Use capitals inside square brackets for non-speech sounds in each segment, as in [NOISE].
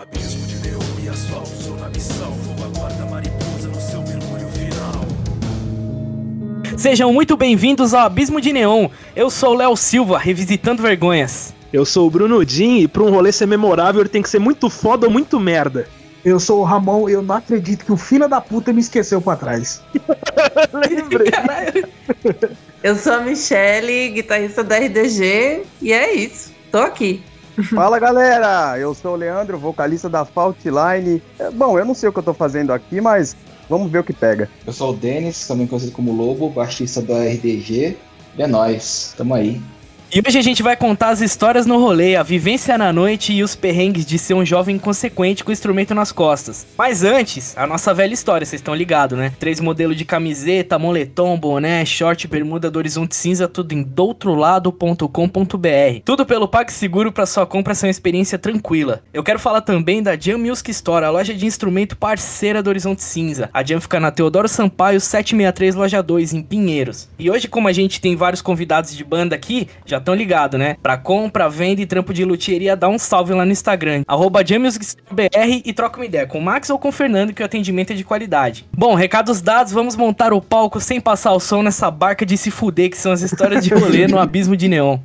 abismo de neon e asfalto, sou na missão. Vou aguarda mariposa no seu mergulho final. Sejam muito bem-vindos ao Abismo de Neon. Eu sou o Léo Silva, revisitando vergonhas. Eu sou o Bruno Din e pra um rolê ser memorável ele tem que ser muito foda ou muito merda. Eu sou o Ramon e eu não acredito que o filho da puta me esqueceu pra trás. [LAUGHS] Lembrei. Eu sou a Michelle, guitarrista da RDG, e é isso. Tô aqui. Fala galera, eu sou o Leandro, vocalista da Faultline. É, bom, eu não sei o que eu tô fazendo aqui, mas vamos ver o que pega. Eu sou o Denis, também conhecido como Lobo, baixista da RDG. E é nóis, tamo aí. E hoje a gente vai contar as histórias no rolê, a vivência na noite e os perrengues de ser um jovem inconsequente com o instrumento nas costas. Mas antes, a nossa velha história, vocês estão ligados, né? Três modelos de camiseta, moletom, boné, short, bermuda do Horizonte Cinza, tudo em doutrolado.com.br. Tudo pelo PagSeguro para sua compra ser uma experiência tranquila. Eu quero falar também da Jam Music Store, a loja de instrumento parceira do Horizonte Cinza. A Jam fica na Teodoro Sampaio 763, loja 2, em Pinheiros. E hoje, como a gente tem vários convidados de banda aqui, já estão ligados, né? Pra compra, venda e trampo de luthieria, dá um salve lá no Instagram. Arroba BR e troca uma ideia com o Max ou com o Fernando, que o atendimento é de qualidade. Bom, recados dados, vamos montar o palco sem passar o som nessa barca de se fuder, que são as histórias de rolê no abismo de neon.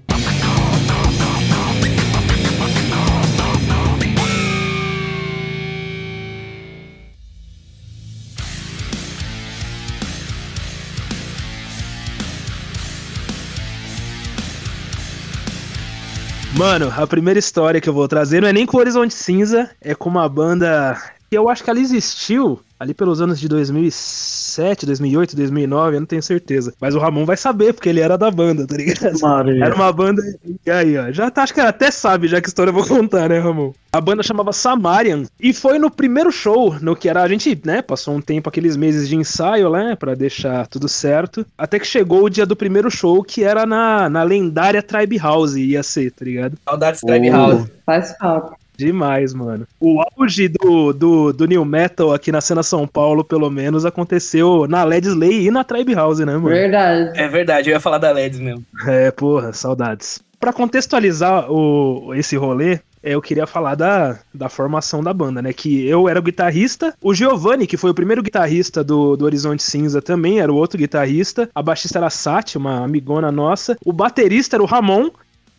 Mano, a primeira história que eu vou trazer não é nem com Horizonte Cinza, é com uma banda que eu acho que ela existiu ali pelos anos de 2007, 2008, 2009, eu não tenho certeza. Mas o Ramon vai saber, porque ele era da banda, tá ligado? Maria. Era uma banda. E aí, ó. Já tá, acho que até sabe já que história eu vou contar, né, Ramon? A banda chamava Samarian. E foi no primeiro show, no que era. A gente, né, passou um tempo, aqueles meses de ensaio, né, pra deixar tudo certo. Até que chegou o dia do primeiro show, que era na, na lendária Tribe House, ia ser, tá ligado? Saudades Tribe House. Faz falta. Demais, mano. O auge do, do, do New Metal aqui na cena São Paulo, pelo menos, aconteceu na Led Slay e na Tribe House, né, mano? Verdade. É verdade, eu ia falar da LEDs mesmo. É, porra, saudades. Pra contextualizar o, esse rolê, é, eu queria falar da, da formação da banda, né? Que eu era o guitarrista, o Giovanni, que foi o primeiro guitarrista do, do Horizonte Cinza, também era o outro guitarrista, a baixista era a Sati, uma amigona nossa, o baterista era o Ramon,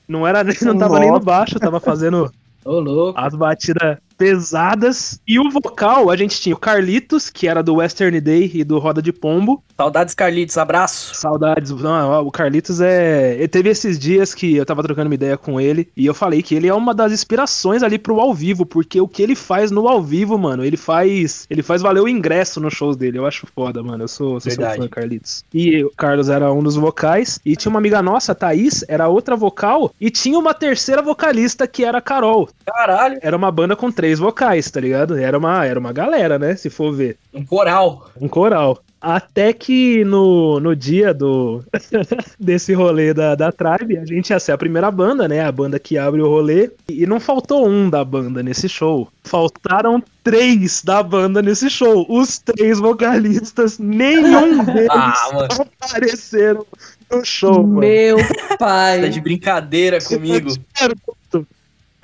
não era [LAUGHS] não tava nem no baixo, tava fazendo Ô, louco. as batidas pesadas. E o vocal, a gente tinha o Carlitos, que era do Western Day e do Roda de Pombo. Saudades Carlitos, abraço. Saudades. Não, o Carlitos é. Ele teve esses dias que eu tava trocando uma ideia com ele. E eu falei que ele é uma das inspirações ali pro ao vivo. Porque o que ele faz no ao vivo, mano, ele faz. Ele faz valer o ingresso nos shows dele. Eu acho foda, mano. Eu sou, sou fã, Carlitos. E o Carlos era um dos vocais. E tinha uma amiga nossa, Thaís, era outra vocal. E tinha uma terceira vocalista que era a Carol. Caralho. Era uma banda com três vocais, tá ligado? Era uma, era uma galera, né? Se for ver. Um coral. Um coral. Até que no, no dia do [LAUGHS] desse rolê da, da Tribe, a gente ia ser a primeira banda, né? A banda que abre o rolê. E não faltou um da banda nesse show. Faltaram três da banda nesse show. Os três vocalistas, nenhum [LAUGHS] deles Ah, mano. apareceram no show, mano. Meu Tá pai. de brincadeira comigo. Pergunto,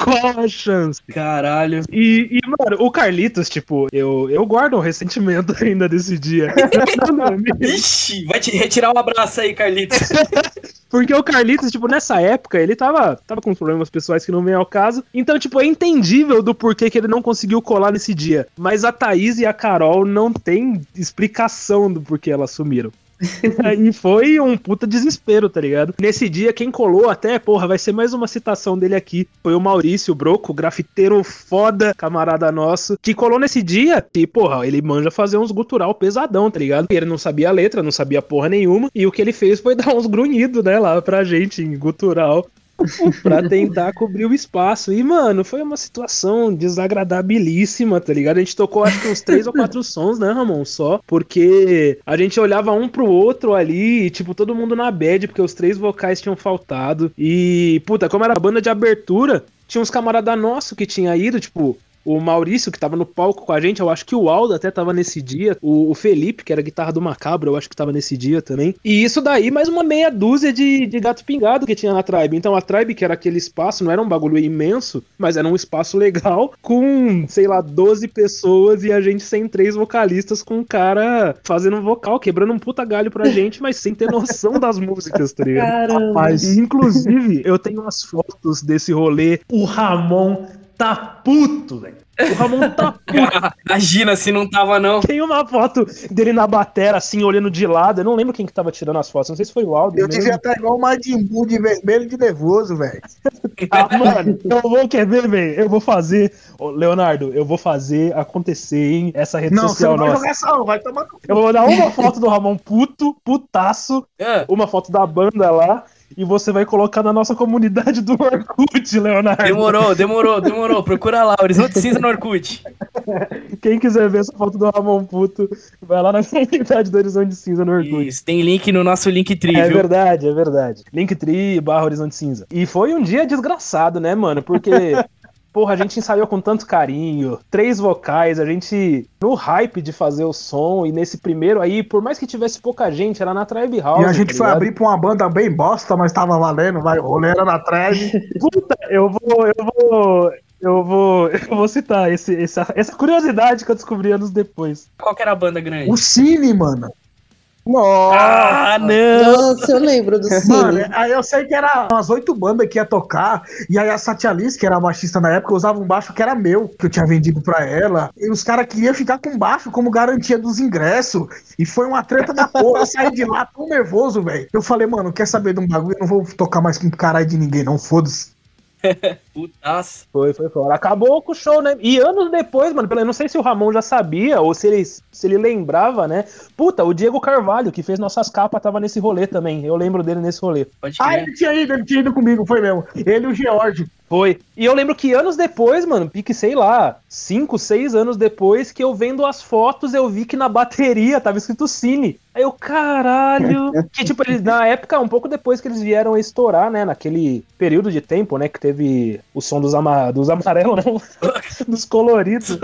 Qual a chance? Caralho. E, e, mano, o Carlitos, tipo, eu, eu guardo um ressentimento [LAUGHS] ainda desse dia. Ixi, vai te retirar um abraço aí, Carlitos. [LAUGHS] Porque o Carlitos, tipo, nessa época, ele tava, tava com problemas pessoais que não vem ao caso. Então, tipo, é entendível do porquê que ele não conseguiu colar nesse dia. Mas a Thaís e a Carol não tem explicação do porquê elas sumiram. [LAUGHS] e foi um puta desespero, tá ligado? Nesse dia, quem colou até, porra, vai ser mais uma citação dele aqui. Foi o Maurício Broco, grafiteiro foda, camarada nosso, que colou nesse dia e, porra, ele manja fazer uns gutural pesadão, tá ligado? Ele não sabia a letra, não sabia porra nenhuma, e o que ele fez foi [LAUGHS] dar uns grunhidos, né, lá pra gente em gutural. [LAUGHS] pra tentar cobrir o espaço. E, mano, foi uma situação desagradabilíssima, tá ligado? A gente tocou acho que uns três ou quatro [LAUGHS] sons, né, Ramon? Só. Porque a gente olhava um pro outro ali, e, tipo, todo mundo na bad, porque os três vocais tinham faltado. E, puta, como era a banda de abertura, tinha uns camaradas nossos que tinha ido, tipo, o Maurício, que tava no palco com a gente, eu acho que o Aldo até tava nesse dia, o, o Felipe, que era a guitarra do Macabro, eu acho que tava nesse dia também. E isso daí, mais uma meia dúzia de, de gato pingado que tinha na Tribe. Então a Tribe, que era aquele espaço, não era um bagulho imenso, mas era um espaço legal, com, sei lá, 12 pessoas e a gente sem três vocalistas, com um cara fazendo um vocal, quebrando um puta galho pra [LAUGHS] gente, mas sem ter noção das músicas, tá ligado? Caramba. Rapaz, inclusive, eu tenho umas fotos desse rolê. O Ramon tá puto, velho. O Ramon tá [LAUGHS] puto. Imagina se não tava, não. Tem uma foto dele na batera, assim, olhando de lado. Eu não lembro quem que tava tirando as fotos. Não sei se foi o Aldo. Eu mesmo. devia estar igual o Majin Buu de vermelho de nervoso, velho. [LAUGHS] Ah, mano, eu vou, quer ver, velho? Eu vou fazer. Ô, Leonardo, eu vou fazer acontecer, hein? Essa rede Não, social não vai nossa. jogar essa, não, vai tomar Eu vou mandar uma foto do Ramon puto, putaço, Ah, uma foto da banda lá. E você vai colocar na nossa comunidade do Orkut, Leonardo. demorou, demorou, demorou. Procura lá, Horizonte Cinza no Orkut. Quem quiser ver essa foto do Ramon puto, vai lá na [LAUGHS] comunidade do Horizonte Cinza no Orkut. Isso, tem link no nosso Linktree, É viu? verdade, é verdade. Linktree barra Horizonte Cinza. E foi um dia desgraçado, né, mano? Porque, [LAUGHS] porra, a gente ensaiou com tanto carinho, três vocais, a gente no hype de fazer o som, e nesse primeiro aí, por mais que tivesse pouca gente, era na Tribe House. E a gente tá foi abrir pra uma banda bem bosta, mas tava valendo, vai, era na trave. [LAUGHS] Puta, eu vou, eu vou. Eu vou, [LAUGHS] eu vou citar esse, essa, essa curiosidade que eu descobri anos depois. Qual que era a banda grande? O Cine, mano. Nossa! Ah, não! Nossa, eu lembro do Mano, aí eu sei que era umas oito bandas que ia tocar, e aí a Satya Liz, que era a baixista na época, usava um baixo que era meu, que eu tinha vendido pra ela, e os caras queriam ficar com baixo como garantia dos ingressos, e foi uma treta da porra, eu saí de lá tão nervoso, velho. Eu falei, mano, quer saber de um bagulho? Eu não vou tocar mais com caralho de ninguém, não, foda-se. [LAUGHS] Putaço. Foi, foi, foi. Acabou com o show, né? E anos depois, mano, eu não sei se o Ramon já sabia ou se ele, se ele lembrava, né? Puta, o Diego Carvalho, que fez nossas capas, tava nesse rolê também. Eu lembro dele nesse rolê. Pode Ah, ele tinha ido, ele tinha ido comigo, foi mesmo. Ele e o George. Foi. E eu lembro que anos depois, mano, pique, sei lá, cinco, seis anos depois, que eu vendo as fotos, eu vi que na bateria tava escrito Cine. Aí eu, caralho. [LAUGHS] que tipo, eles, na época, um pouco depois que eles vieram a estourar, né? Naquele período de tempo, né? Que teve o som dos, ama dos amarelos, [LAUGHS] não. dos coloridos.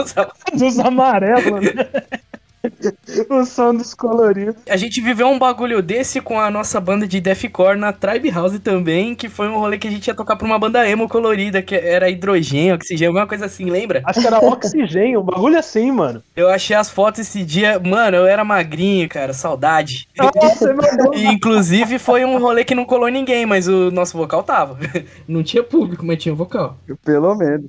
dos amarelos, né? [LAUGHS] [LAUGHS] o som dos coloridos. A gente viveu um bagulho desse com a nossa banda de deathcore na Tribe House também, que foi um rolê que a gente ia tocar pra uma banda emo colorida, que era hidrogênio, oxigênio, alguma coisa assim, lembra? Acho que era oxigênio, um bagulho assim, mano. Eu achei as fotos esse dia, mano, eu era magrinho, cara, saudade. Nossa, E, [LAUGHS] inclusive foi um rolê que não colou ninguém, mas o nosso vocal tava. [LAUGHS] Não tinha público, mas tinha vocal. Pelo menos.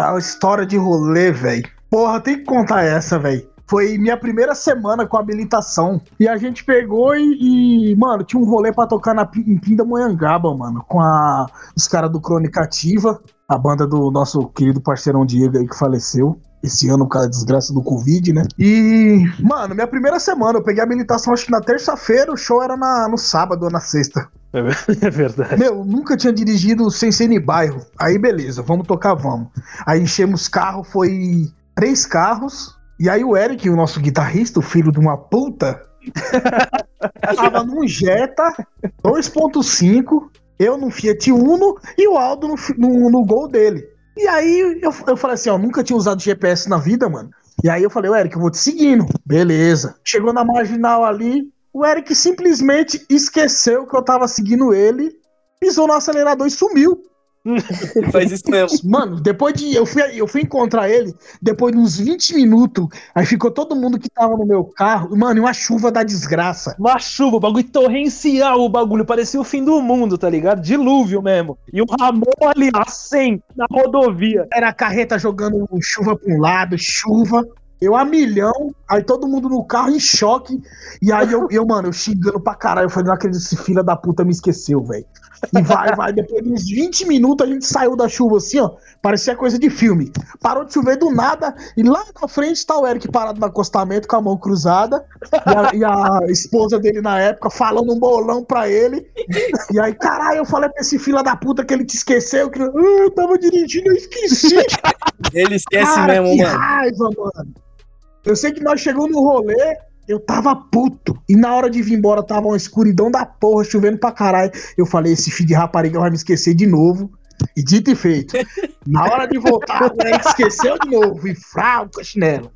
A história de rolê, velho. Porra, tem que contar essa, velho. Foi minha primeira semana com habilitação. E a gente pegou e, e, mano, tinha um rolê pra tocar na, em Pindamonhangaba, mano. Com a, os caras do Crônica Ativa, a banda do nosso querido parceirão Diego aí que faleceu. Esse ano, por causa da desgraça do Covid, né? E, mano, minha primeira semana, eu peguei a habilitação acho que na terça-feira, o show era na, no sábado ou na sexta. É [LAUGHS] verdade. Meu, nunca tinha dirigido sem ser em bairro. Aí beleza, vamos tocar, vamos. Aí enchemos carro, foi três carros. E aí o Eric, o nosso guitarrista, o filho de uma puta, [LAUGHS] tava num Jetta 2.5, eu num Fiat Uno e o Aldo no, no, no gol dele. E aí eu, eu falei assim, ó, nunca tinha usado GPS na vida, mano. E aí eu falei, o Eric, eu vou te seguindo. Beleza. Chegou na marginal ali, o Eric simplesmente esqueceu que eu tava seguindo ele, pisou no acelerador e sumiu. Faz isso mesmo. Mano, depois de. Eu fui, eu fui encontrar ele depois de uns 20 minutos. Aí ficou todo mundo que tava no meu carro. Mano, e uma chuva da desgraça. Uma chuva, o bagulho torrencial, o bagulho parecia o fim do mundo, tá ligado? Dilúvio mesmo. E o Ramon ali, a 100, na rodovia. Era a carreta jogando chuva pra um lado, chuva. Eu a milhão, aí todo mundo no carro em choque. E aí eu, eu mano, eu xingando pra caralho. Eu falei, não acredito, esse filho da puta me esqueceu, velho. E vai, vai. Depois de uns 20 minutos a gente saiu da chuva assim, ó. Parecia coisa de filme. Parou de chover do nada. E lá na frente tá o Eric parado no acostamento com a mão cruzada. E a, e a esposa dele na época falando um bolão pra ele. E aí, caralho, eu falei pra esse filho da puta que ele te esqueceu. Que... Ah, eu tava dirigindo, eu esqueci. Ele esquece Cara, mesmo, que mano. raiva, mano. Eu sei que nós chegamos no rolê, Eu tava puto. E na hora de vir embora, tava uma escuridão da porra, chovendo pra caralho. Eu falei, esse filho de rapariga vai me esquecer de novo. E dito e feito. [LAUGHS] Na hora de voltar, moleque esqueceu de novo. E frau com a chinela.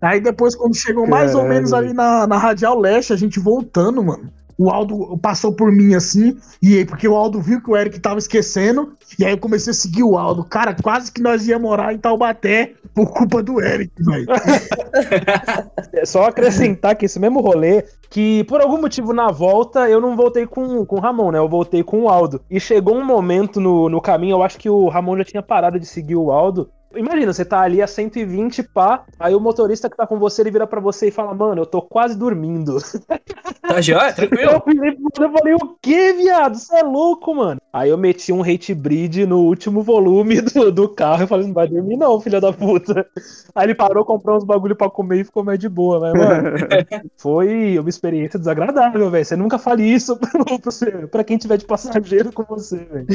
Aí depois, quando chegou mais ou Caralho, menos ali na, na Radial Leste, a gente voltando, mano. O Aldo passou por mim assim, e aí, porque o Aldo viu que o Eric tava esquecendo, e aí eu comecei a seguir o Aldo. Cara, quase que nós ia morar em Taubaté por culpa do Eric, velho. [LAUGHS] É só acrescentar que esse mesmo rolê, que por algum motivo na volta eu não voltei com, com o Ramon, né? Eu voltei com o Aldo. E chegou um momento no, no caminho, eu acho que o Ramon já tinha parado de seguir o Aldo. Imagina, você tá ali a 120 pá, aí o motorista que tá com você, ele vira pra você e fala, mano, eu tô quase dormindo. Tá já? [LAUGHS] Eu Tranquilo? falei, eu falei, o que, viado? Você é louco, mano. Aí eu meti um hate breed no último volume do, do carro. Eu falei, não vai dormir não, filha da puta. Aí ele parou, comprou uns bagulho pra comer e ficou mais de boa, mas, mano, [LAUGHS] foi uma experiência desagradável, velho. Você nunca fale isso [LAUGHS] pra quem tiver de passageiro com você, velho.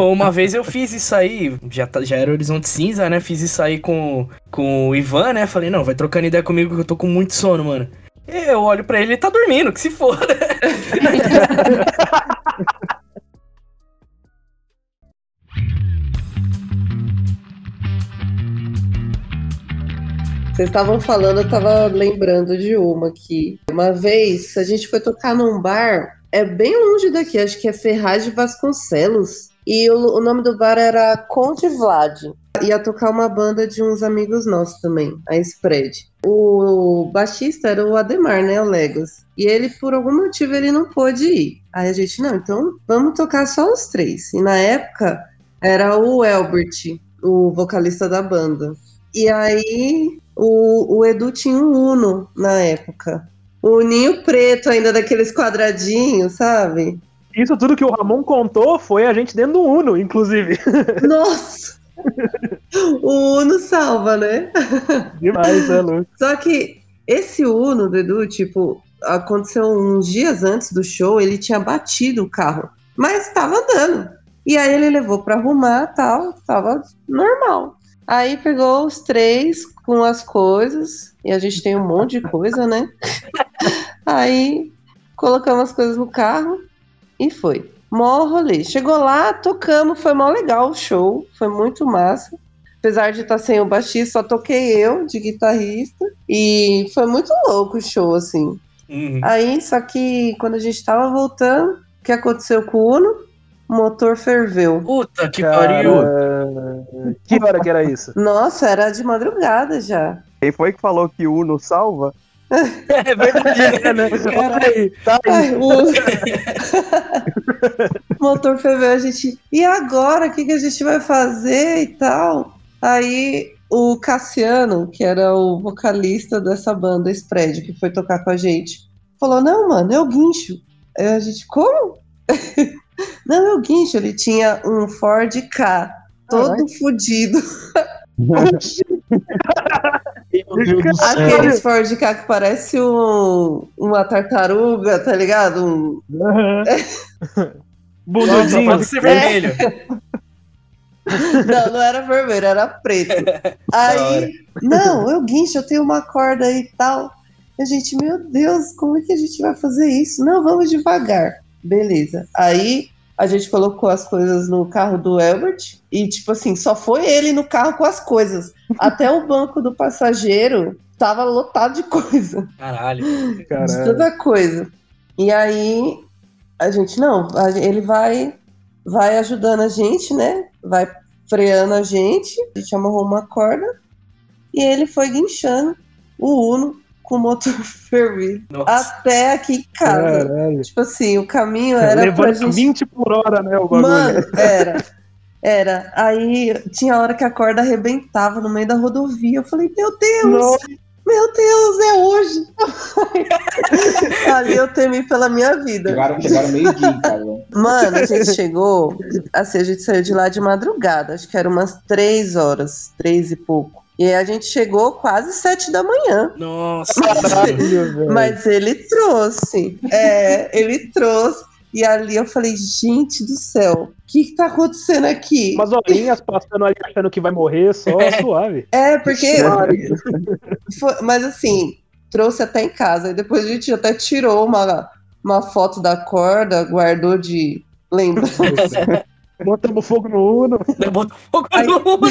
Uma vez eu fiz isso aí, já, tá- já era Horizonte Cinza, né? Fiz isso aí com, com o Ivan, né? Falei, não, vai trocando ideia comigo que eu tô com muito sono, mano. E eu olho pra ele, ele tá dormindo, que se foda. [LAUGHS] Vocês estavam falando, eu tava lembrando de uma aqui. Uma vez, a gente foi tocar num bar, é bem longe daqui, acho que é Ferraz de Vasconcelos. E o, o nome do bar era Conde Vlad. Ia tocar uma banda de uns amigos nossos também, a Spread. O baixista era o Ademar, né, o Legos. E ele, por algum motivo, ele não pôde ir. Aí a gente, não, então vamos tocar só os três. E na época, era o Elbert, o vocalista da banda. E aí o, o Edu tinha um Uno na época. O Uninho preto ainda, daqueles quadradinhos, sabe? Isso tudo que o Ramon contou foi a gente dentro do Uno, inclusive. [LAUGHS] Nossa! O Uno salva, né? Demais, é louco. Só que esse Uno do Edu, tipo, aconteceu uns dias antes do show, ele tinha batido o carro, mas estava andando. E aí ele levou para arrumar tal, tava normal. Aí pegou os três com as coisas, e a gente tem um monte de coisa, né? aí colocamos as coisas no carro e foi. Mó rolê. Chegou lá, tocamos, foi mó legal o show, foi muito massa. Apesar de estar sem o baixista, só toquei eu de guitarrista. E foi muito louco o show, assim. Uhum. Aí, só que quando a gente tava voltando, o que aconteceu com o Uno? O motor ferveu. Puta que pariu. Que hora que era isso? Nossa, era de madrugada já. Quem foi que falou que o Uno salva? [LAUGHS] É verdade. Né? Caralho, tá aí. O... [LAUGHS] motor ferveu, a gente. E agora? O que, que a gente vai fazer e tal? Aí o Cassiano, que era o vocalista dessa banda Spread, que foi tocar com a gente, falou: Não, mano, é o guincho. Aí a gente, como? [LAUGHS] Não, é o guincho. Ele tinha um Ford K, todo fudido. Meu Deus do céu. Aqueles Ford K que parece um, uma tartaruga, tá ligado? Um, pode ser vermelho. Não, não era vermelho, era preto. [LAUGHS] Aí, não, eu guincho, eu tenho uma corda aí e tal. A gente, meu Deus, como é que a gente vai fazer isso? Não, vamos devagar. Beleza. Aí a gente colocou as coisas no carro do Elbert e, tipo assim, só foi ele no carro com as coisas. [LAUGHS] Até o banco do passageiro tava lotado de coisa. Caralho. De Caralho. toda coisa. E aí a gente, não, a- ele vai, vai ajudando a gente, né? Vai freando a gente. A gente amarrou uma corda e ele foi guinchando o Uno com o motor fervido Nossa. até aqui em casa. Caralho. Tipo assim, o caminho era Levando gente 20 por hora, né, o bagulho. Mano, era. Era. Aí tinha hora que a corda arrebentava no meio da rodovia. Eu falei, meu Deus! Nossa. Meu Deus, é hoje! [LAUGHS] Ali eu temi pela minha vida. Chegaram, chegaram meio-dia em casa. Mano, a gente chegou. Assim, a gente saiu de lá de madrugada. Acho que era umas três horas, três e pouco. E aí a gente chegou quase sete da manhã. Nossa. [LAUGHS] Caralho, velho. Mas ele trouxe. É, ele trouxe. E ali eu falei, gente do céu, o que, que tá acontecendo aqui? Umas horinhas passando ali achando que vai morrer, só suave. É, porque. [LAUGHS] foi- mas assim, trouxe até em casa. E depois a gente até tirou uma, uma foto da corda, guardou de lembrança. [LAUGHS] Botamos fogo no Uno. Botou fogo Ai. no Uno.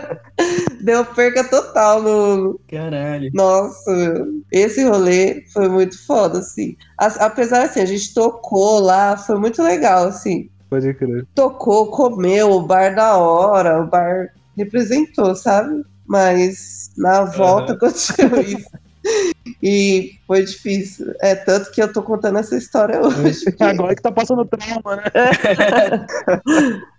[LAUGHS] Deu perca total no. Caralho. Nossa, esse rolê foi muito foda, assim. As- apesar assim, a gente tocou lá, foi muito legal, assim. Pode crer. Tocou, comeu, o bar da hora, o bar representou, sabe? Mas na volta aconteceu isso. E foi difícil. É tanto que eu tô contando essa história hoje. Agora que tá passando trauma, né? [LAUGHS]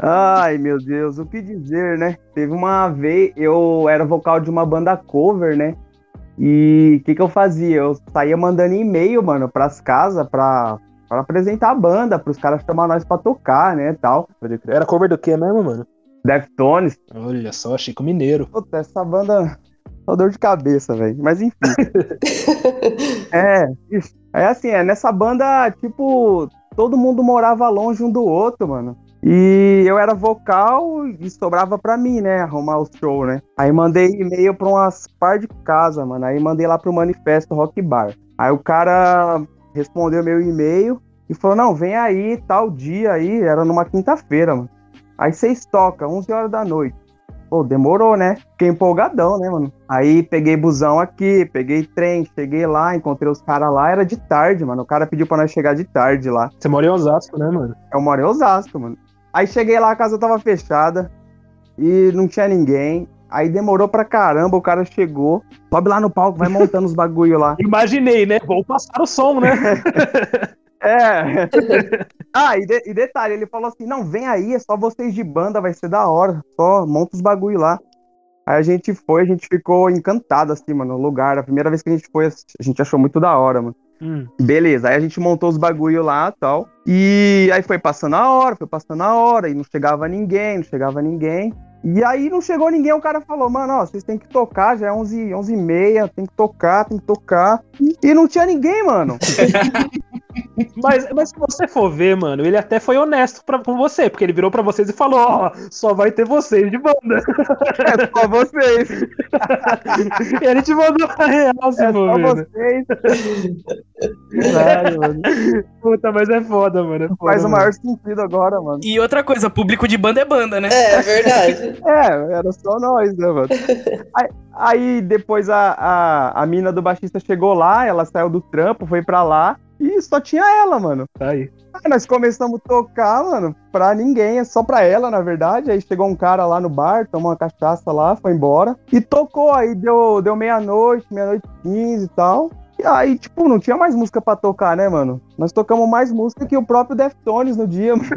Ai, meu Deus, o que dizer, né? Teve uma vez, eu era vocal de uma banda cover, né? E o que, que eu fazia? Eu saía mandando e-mail, mano, pras casas pra, pra apresentar a banda, pros caras chamar nós pra tocar, né, tal. Era cover do que mesmo, mano? Deftones. Olha só, Chico Mineiro. Puta, essa banda... Só dor de cabeça, velho. Mas enfim. [LAUGHS] é, é assim, é, nessa banda, tipo, todo mundo morava longe um do outro, mano. E eu era vocal e sobrava pra mim, né? Arrumar o show, né? Aí mandei e-mail pra umas par de casa, mano. Aí mandei lá pro Manifesto Rock Bar. Aí o cara respondeu meu e-mail e falou: Não, vem aí, tal dia aí. Era numa quinta-feira, mano. Aí vocês tocam, 11 horas da noite. Pô, demorou, né? Fiquei empolgadão, né, mano? Aí peguei busão aqui, peguei trem, cheguei lá, encontrei os caras lá, era de tarde, mano. O cara pediu pra nós chegar de tarde lá. Você mora em Osasco, né, mano? Eu moro em Osasco, mano. Aí cheguei lá, a casa tava fechada e não tinha ninguém. Aí demorou pra caramba, o cara chegou. Sobe lá no palco, vai montando os bagulho lá. [LAUGHS] Imaginei, né? Vou passar o som, né? [LAUGHS] É. [LAUGHS] ah, e, de- e detalhe, ele falou assim: não, vem aí, é só vocês de banda, vai ser da hora. Só monta os bagulho lá. Aí a gente foi, a gente ficou encantado, assim, mano, no lugar. A primeira vez que a gente foi, a gente achou muito da hora, mano. Hum. Beleza, aí a gente montou os bagulho lá tal. E aí foi passando a hora, foi passando a hora, e não chegava ninguém, não chegava ninguém. E aí não chegou ninguém, o cara falou, mano, ó, vocês têm que tocar, já é 11, 11 e meia, tem que tocar, tem que tocar. E não tinha ninguém, mano. [LAUGHS] Mas, mas se você for ver, mano, ele até foi honesto pra, com você, porque ele virou pra vocês e falou: Ó, só vai ter vocês de banda. É só vocês, e [LAUGHS] ele te mandou a real, é for só né? vocês. Caralho, mano. Puta, mas é foda, mano. É foda, Faz o mano. maior sentido agora, mano. E outra coisa, público de banda é banda, né? É, é verdade. É, era só nós, né, mano? [LAUGHS] Aí, aí depois a, a, a mina do baixista chegou lá, ela saiu do trampo, foi pra lá, e só tinha ela, mano. Tá aí. Aí nós começamos a tocar, mano, pra ninguém, é só pra ela, na verdade. Aí chegou um cara lá no bar, tomou uma cachaça lá, foi embora. E tocou, aí deu, deu meia-noite, meia-noite e quinze e tal. E aí, tipo, não tinha mais música pra tocar, né, mano? Nós tocamos mais música que o próprio Deftones no dia, mano.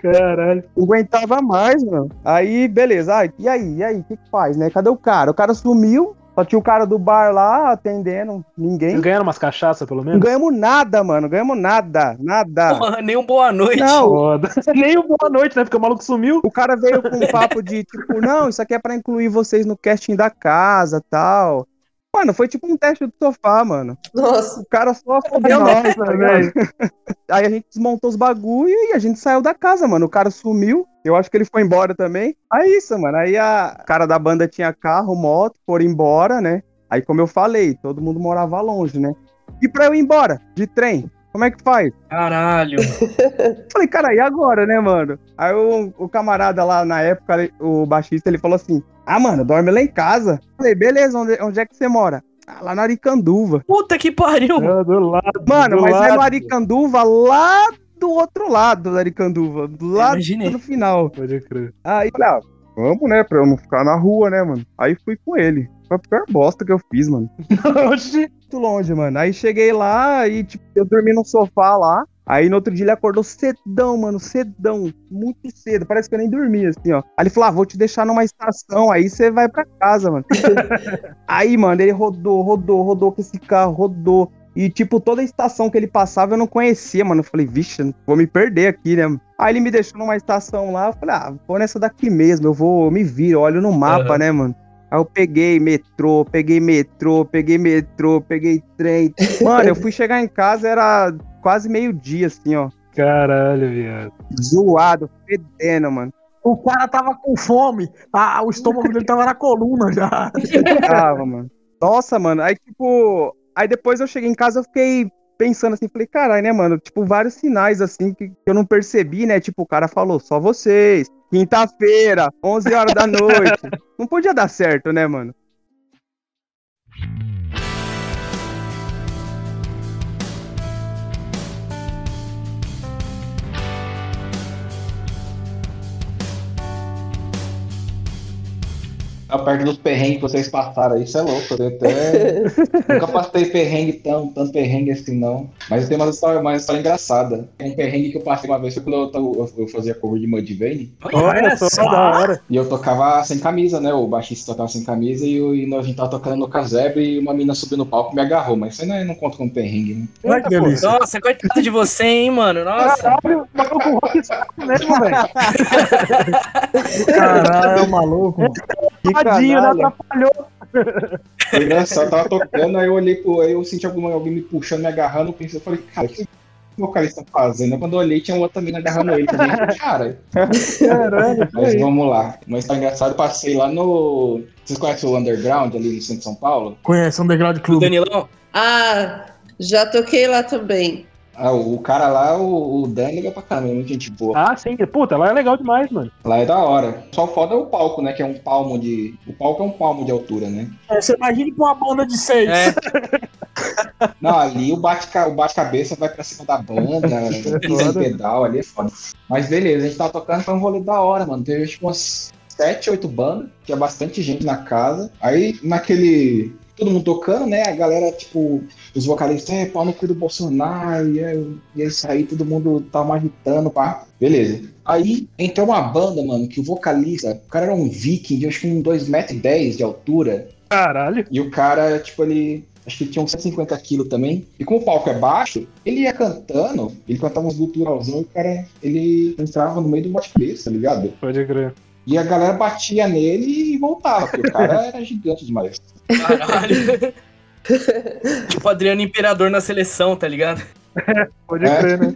Caralho. [LAUGHS] Não aguentava mais, mano. Aí, beleza. E aí, e aí, o que que faz, né? Cadê o cara? O cara sumiu, só tinha o cara do bar lá atendendo, ninguém. Vocês ganharam umas cachaças, pelo Não menos? ganhamos nada, mano. Não ganhamos nada. Nada. Porra, nem um boa noite. Não, Foda. [LAUGHS] Nem um boa noite, né? Porque o maluco sumiu. O cara veio com um papo de tipo, não, isso aqui é pra incluir vocês no casting da casa tal. Mano, foi tipo um teste do sofá, mano. Nossa, O cara só fodeu nós, Nossa, tá ligado? [LAUGHS] Aí a gente desmontou os bagulho e a gente saiu da casa, mano. O cara sumiu. Eu acho que ele foi embora também. Aí isso, mano. Aí a cara da banda tinha carro, moto, foram embora, né? Aí, como eu falei, todo mundo morava longe, né? E pra eu ir embora, de trem, como é que faz? Caralho. Falei, cara, e agora, né, mano? Aí o, o camarada lá na época, o baixista, ele falou assim: Ah, mano, dorme lá em casa. Falei, beleza, onde, onde é que você mora? Ah, lá na Aricanduva. Puta que pariu. Ah, do lado. Mano, do mas é lado. no Aricanduva, lá do outro lado da Aricanduva. Lá Imaginei. no final. Pode crer. Aí, falei, ah, vamos, né, pra eu não ficar na rua, né, mano? Aí fui com ele. Foi a pior bosta que eu fiz, mano. [LAUGHS] Oxi. muito longe, mano. Aí cheguei lá e, tipo, eu dormi no sofá lá. Aí no outro dia ele acordou cedão, mano, cedão, muito cedo. Parece que eu nem dormi, assim, ó. Aí ele falou: ah, vou te deixar numa estação, aí você vai pra casa, mano. [LAUGHS] aí, mano, ele rodou, rodou, rodou com esse carro, rodou. E, tipo, toda a estação que ele passava eu não conhecia, mano. Eu falei, vixe, vou me perder aqui, né? Aí ele me deixou numa estação lá, eu falei, ah, vou nessa daqui mesmo, eu vou me vir, olho no mapa, Aham. né, mano? Aí eu peguei metrô, peguei metrô, peguei metrô, peguei trem. Mano, eu fui chegar em casa, era quase meio-dia, assim, ó. Caralho, viado. Zoado, fedendo, mano. O cara tava com fome. Ah, o estômago dele tava na coluna já. [LAUGHS] Tava, mano. Nossa, mano. Aí, tipo. Aí depois eu cheguei em casa, eu fiquei pensando assim, falei, caralho, né, mano? Tipo, vários sinais, assim, que, que eu não percebi, né? Tipo, o cara falou, só vocês. Quinta-feira, 11 horas da noite. [LAUGHS] Não podia dar certo, né, mano? A parte dos perrengues que vocês passaram aí, isso é louco. Eu até [LAUGHS] nunca passei perrengue tão, tanto perrengue assim, não. Mas eu tenho uma história, uma história engraçada. Um perrengue que eu passei uma vez foi quando eu, to- eu fazia cover de Mudvayne. Olha só, da hora. E eu tocava sem camisa, né? O baixista tocava sem camisa e, eu, e a gente tava tocando no casebre e uma mina subiu no palco e me agarrou. Mas isso aí não, não conta como perrengue, né? Ai, que delícia. Nossa, coitado de você, hein, mano. Nossa. Caralho, o maluco rock mesmo, [LAUGHS] velho. Caralho, é maluco. Que Tadinho, né? canalha. Atrapalhou. Foi engraçado, eu tava tocando, aí eu olhei pro. Aí eu senti alguma, alguém me puxando, me agarrando, eu pensei, eu falei, cara, o que o vocalista tá fazendo? Quando eu olhei, tinha outra mina agarrando ele também. Cara, Caralho, mas vamos lá. Uma história engraçada, eu passei lá no. Vocês conhecem o Underground ali no centro de São Paulo? Conhece Underground O Club. Danilão? Ah, já toquei lá também. Ah, o, cara lá, o, o Dan, liga pra caramba, é muito gente boa. Ah, sim. Puta, lá é legal demais, mano. Lá é da hora. Só o foda é o palco, né? Que é um palmo de. O palco é um palmo de altura, né? É, você imagina pra uma banda de seis. É. [LAUGHS] Não, ali o bate-ca- o bate-cabeça vai pra cima da banda, [LAUGHS] pisa pedal, ali é foda. Mas beleza, a gente tava tocando, foi um rolê da hora, mano. Teve tipo umas sete, oito bandas, tinha bastante gente na casa. Aí naquele. Todo mundo tocando, né? A galera, tipo, os vocalistas, é, pau no cu do Bolsonaro, e é, e é isso aí, todo mundo tava agitando, pá. Beleza. Aí entrou uma banda, mano, que o vocalista, o cara era um viking de acho que um 2,10m de altura. Caralho. E o cara, tipo, ele. Acho que ele tinha uns 150 quilos também. E como o palco é baixo, ele ia cantando, ele cantava uns guturalzão e o cara, ele entrava no meio do bate-cabeça, tá ligado? Pode crer. E a galera batia nele e voltava, porque o cara era gigante demais. Caralho. [LAUGHS] tipo Adriano Imperador na seleção, tá ligado? Pode É. crer, né?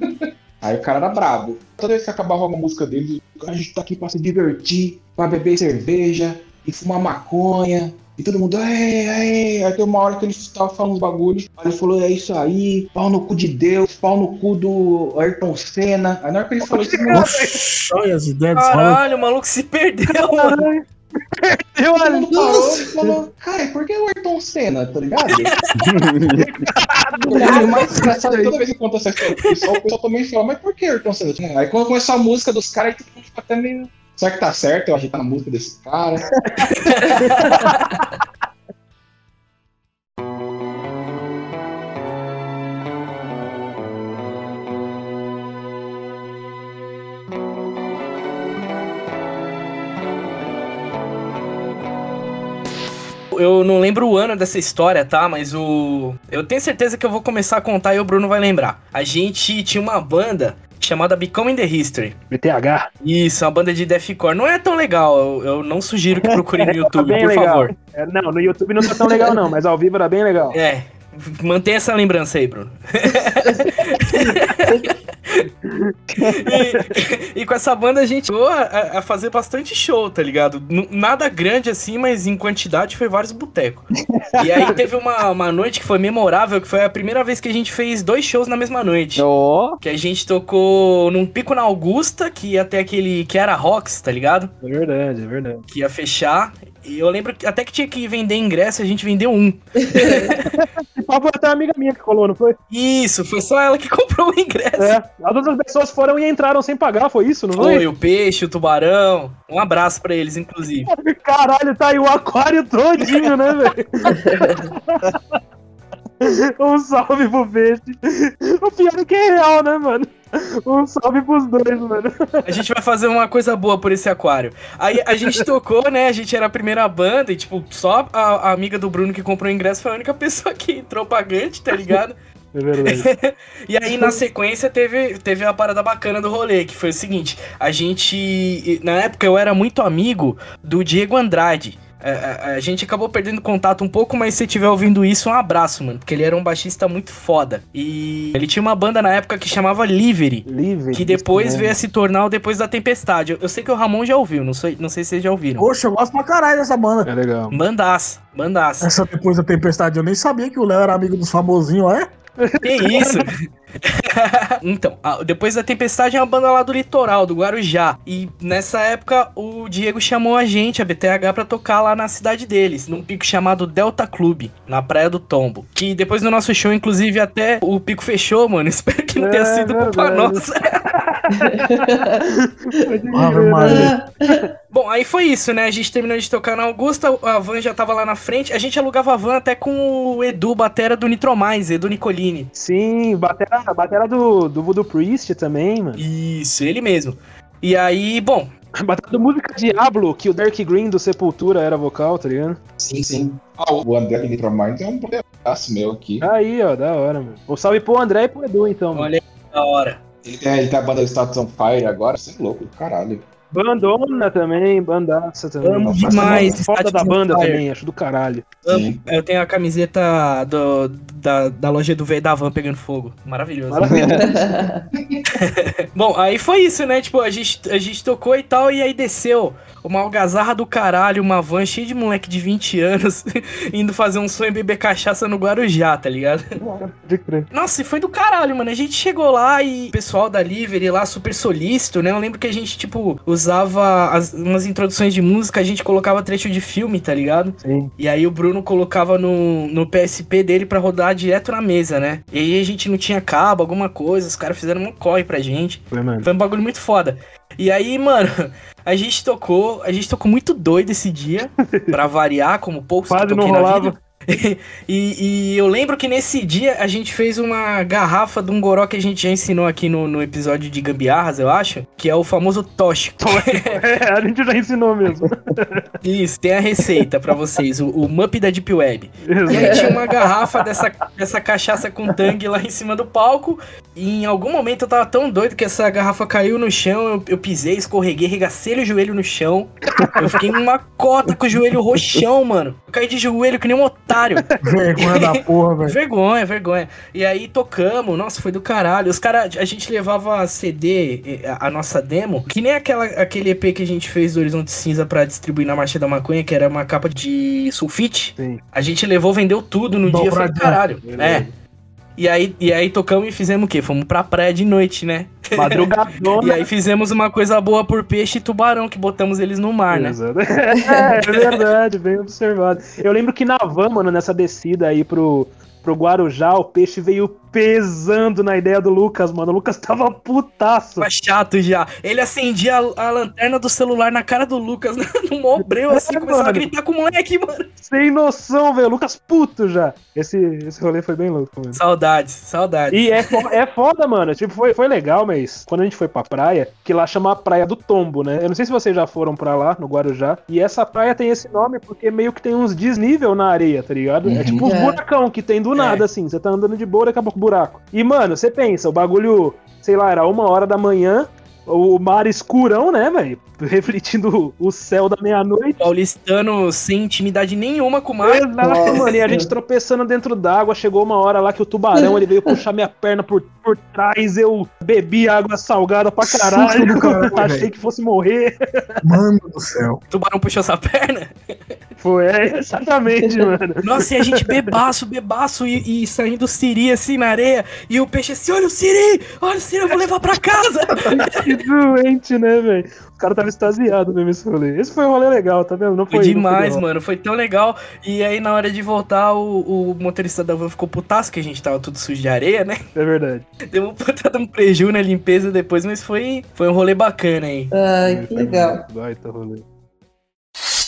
Aí o cara era brabo. Toda vez que acabava uma música dele, a gente tá aqui pra se divertir, pra beber cerveja e fumar maconha. E todo mundo, aê, aê. Aí tem uma hora que ele tava falando uns bagulhos. Aí ele falou, é isso aí, pau no cu de Deus, pau no cu do Ayrton Senna. Aí na hora que ele falou isso, mano, Nossa, olha as ideias. Caralho, o maluco se perdeu, mano. Eu todo ali. mundo parou e falou, cara, por que o Ayrton Senna, tá ligado? [LAUGHS] O mais engraçado é que toda vez que conta essa história pessoal, o pessoal também fala, mas por que Ayrton Senna? Aí quando começou a música dos caras, fica até meio. Será que tá certo eu agitar a música desse cara? Eu não lembro o ano dessa história, tá? Mas o. Eu tenho certeza que eu vou começar a contar e o Bruno vai lembrar. A gente tinha uma banda chamada Becoming the History. BTH. Isso, uma banda de deathcore. Não é tão legal, eu, eu não sugiro que procurem no [LAUGHS] YouTube, bem por legal. favor. É, não, no YouTube não tá tão legal, não, mas ao vivo era bem legal. É, mantenha essa lembrança aí, Bruno. [LAUGHS] [LAUGHS] e, e com essa banda a gente chegou a, a- fazer bastante show, tá ligado? N- Nada grande assim, mas em quantidade foi vários botecos. E aí teve uma, uma noite que foi memorável, que foi a primeira vez que a gente fez dois shows na mesma noite. Ó, Que a gente tocou num pico na Augusta, que ia ter aquele que era Rocks, tá ligado? É verdade, é verdade. Que ia fechar. E eu lembro que até que tinha que vender ingresso, a gente vendeu um. [LAUGHS] E papo foi até uma amiga minha que colou, não foi? Isso, foi só ela que [LAUGHS] comprou o ingresso. É. As outras pessoas foram e entraram sem pagar, foi isso, não foi? Foi o peixe, o tubarão. Um abraço pra eles, inclusive. [LAUGHS] Caralho, tá aí o aquário todinho, né, velho? um salve pro peixe. O pior é que é real, né, mano? Um salve pros dois, mano. A gente vai fazer uma coisa boa por esse aquário. Aí a gente tocou, né? A gente era a primeira banda e, tipo, só a, a amiga do Bruno que comprou o ingresso foi a única pessoa que entrou pagante, tá ligado? É verdade. [LAUGHS] E aí, na sequência, teve, teve a parada bacana do rolê, que foi o seguinte: a gente. Na época eu era muito amigo do Diego Andrade. É, é, a gente acabou perdendo contato um pouco, mas se você estiver ouvindo isso, um abraço, mano. Porque ele era um baixista muito foda. E ele tinha uma banda na época que chamava Livery. Livre. Que depois veio a se tornar o Depois da Tempestade. Eu, eu sei que o Ramon já ouviu, não sei, não sei se vocês já ouviram. Poxa, eu gosto pra caralho dessa banda. É legal. Bandaça, bandaça. Essa depois da tempestade, eu nem sabia que o Léo era amigo dos famosinhos, ó, é? Que [LAUGHS] isso? [LAUGHS] então, a- depois da Tempestade é uma banda lá do litoral, do Guarujá. E nessa época o Diego chamou a gente, a BTH, pra tocar lá na cidade deles, num pico chamado Delta Club, na Praia do Tombo. Que depois do nosso show, inclusive, até o pico fechou, mano. [LAUGHS] Espero que não tenha É sido culpa verdade. nossa. Ave Maria. Bom, aí foi isso, né? A gente terminou de tocar na Augusta, a van já tava lá na frente. A gente alugava a van até com o Edu, batera do Nitromais, Edu Nicolini. Sim, batera, batera do, do Voodoo Priest também, mano. Isso, ele mesmo. E aí, bom, [LAUGHS] Batera do Música Diablo, que o Derek Green do Sepultura era vocal, tá ligado? Sim, sim. Ah, o André Nitromind tem um problemaço meu aqui. Aí, ó, da hora, mano. Um salve pro André e pro Edu, então, mano. olha aí, da hora. Ele tem, ele tem a banda Status on Fire agora, você é louco, caralho. Bandona também, bandaça também. Amo Nossa, demais essa Foda da banda Fire. também, acho do caralho. Sim. Eu tenho a camiseta do, da, da loja do V da Van pegando fogo. Maravilhoso. Maravilha. [LAUGHS] Bom, aí foi isso, né? Tipo, a gente, a gente tocou e tal, e aí desceu uma algazarra do caralho, uma van cheia de moleque de 20 anos, [LAUGHS] indo fazer um sonho beber cachaça no Guarujá, tá ligado? Nossa, e foi do caralho, mano. A gente chegou lá e o pessoal da Livery lá, super solícito, né? Eu lembro que a gente, tipo, usava as- umas introduções de música, a gente colocava trecho de filme, tá ligado? Sim. E aí o Bruno colocava no, no PSP dele pra rodar direto na mesa, né? E aí a gente não tinha cabo, alguma coisa, os caras fizeram um corre pra gente. Foi, mano. Foi um bagulho muito foda. E aí, [LAUGHS] mano, a gente tocou, a gente tocou muito doido esse dia, pra variar, como poucos que eu Quase não toquei na vida. [LAUGHS] E, e eu lembro que nesse dia a gente fez uma garrafa de um goró que a gente já ensinou aqui no, no episódio de gambiarras, eu acho, que é o famoso tóxico. [LAUGHS] É, a gente já ensinou mesmo. Isso, tem a receita pra vocês, o, o Mup da Deep Web. E aí tinha uma garrafa dessa, dessa cachaça com tangue lá em cima do palco. E em algum momento eu tava tão doido que essa garrafa caiu no chão. Eu, eu pisei, escorreguei, regacei o joelho no chão. Eu fiquei numa cota com o joelho roxão, mano. Eu caí de joelho que nem um otário. [LAUGHS] Vergonha da porra, velho. Vergonha, vergonha. E aí tocamos, nossa, foi do caralho. Os caras, a gente levava CD, a, a nossa demo, que nem aquela, aquele EP que a gente fez do Horizonte Cinza pra distribuir na Marcha da Maconha, que era uma capa de sulfite. Sim. A gente levou, vendeu tudo no dia, foi do caralho. É. E aí, e aí tocamos e fizemos o quê? Fomos pra praia de noite, né? [LAUGHS] E Madrugadona. aí fizemos uma coisa boa por peixe e tubarão, que botamos eles no mar, né? [LAUGHS] É, é verdade, bem observado. Eu lembro que na van, mano, nessa descida aí pro, pro Guarujá, o peixe veio pesando na ideia do Lucas, mano. O Lucas tava putaço. Tava chato já. Ele acendia a, a lanterna do celular na cara do Lucas, [LAUGHS] no mó breu, assim, É, começava a mano. gritar com o moleque, mano. Sem noção, velho. O Lucas puto já. Esse, esse rolê foi bem louco, mano. Saudades, saudades. E é, fo- é foda, mano. Tipo, foi, foi legal, mas quando a gente foi pra praia, que lá chama a Praia do Tombo, né? Eu não sei se vocês já foram pra lá, no Guarujá. E essa praia tem esse nome porque meio que tem uns desnível na areia, tá ligado? É Uhum. tipo uns É. buracão que tem do nada, assim. Você tá andando de boa, daqui a pouco buraco. E, mano, você pensa, o bagulho, sei lá, era uma hora da manhã, o mar escurão, né, velho? [LAUGHS] Refletindo o céu da meia-noite. Paulistano sem intimidade nenhuma com o mar. Exato, mano. E a gente tropeçando dentro d'água. Chegou uma hora lá que o tubarão ele veio puxar minha perna por, por trás. Eu bebi água salgada pra caralho. Do caralho, [LAUGHS] Achei velho. que fosse morrer. Mano do céu. O tubarão puxou essa perna. [LAUGHS] Foi, é, exatamente, [LAUGHS] mano. Nossa, e a gente bebaço, bebaço e, e saindo siri assim na areia. E o peixe assim: olha o siri, olha o siri, eu vou levar pra casa. [LAUGHS] Que doente, né, velho? Os caras estavam extasiados mesmo esse rolê. Esse foi um rolê legal, tá vendo? Não Foi foi não demais, derrota. mano. Foi tão legal. E aí, na hora de voltar, o, o motorista da van ficou putaço, que a gente tava tudo sujo de areia, né? É verdade. Deu um puta de um preju na limpeza depois, mas foi, foi um rolê bacana aí. Ai, que legal. Baita rolê.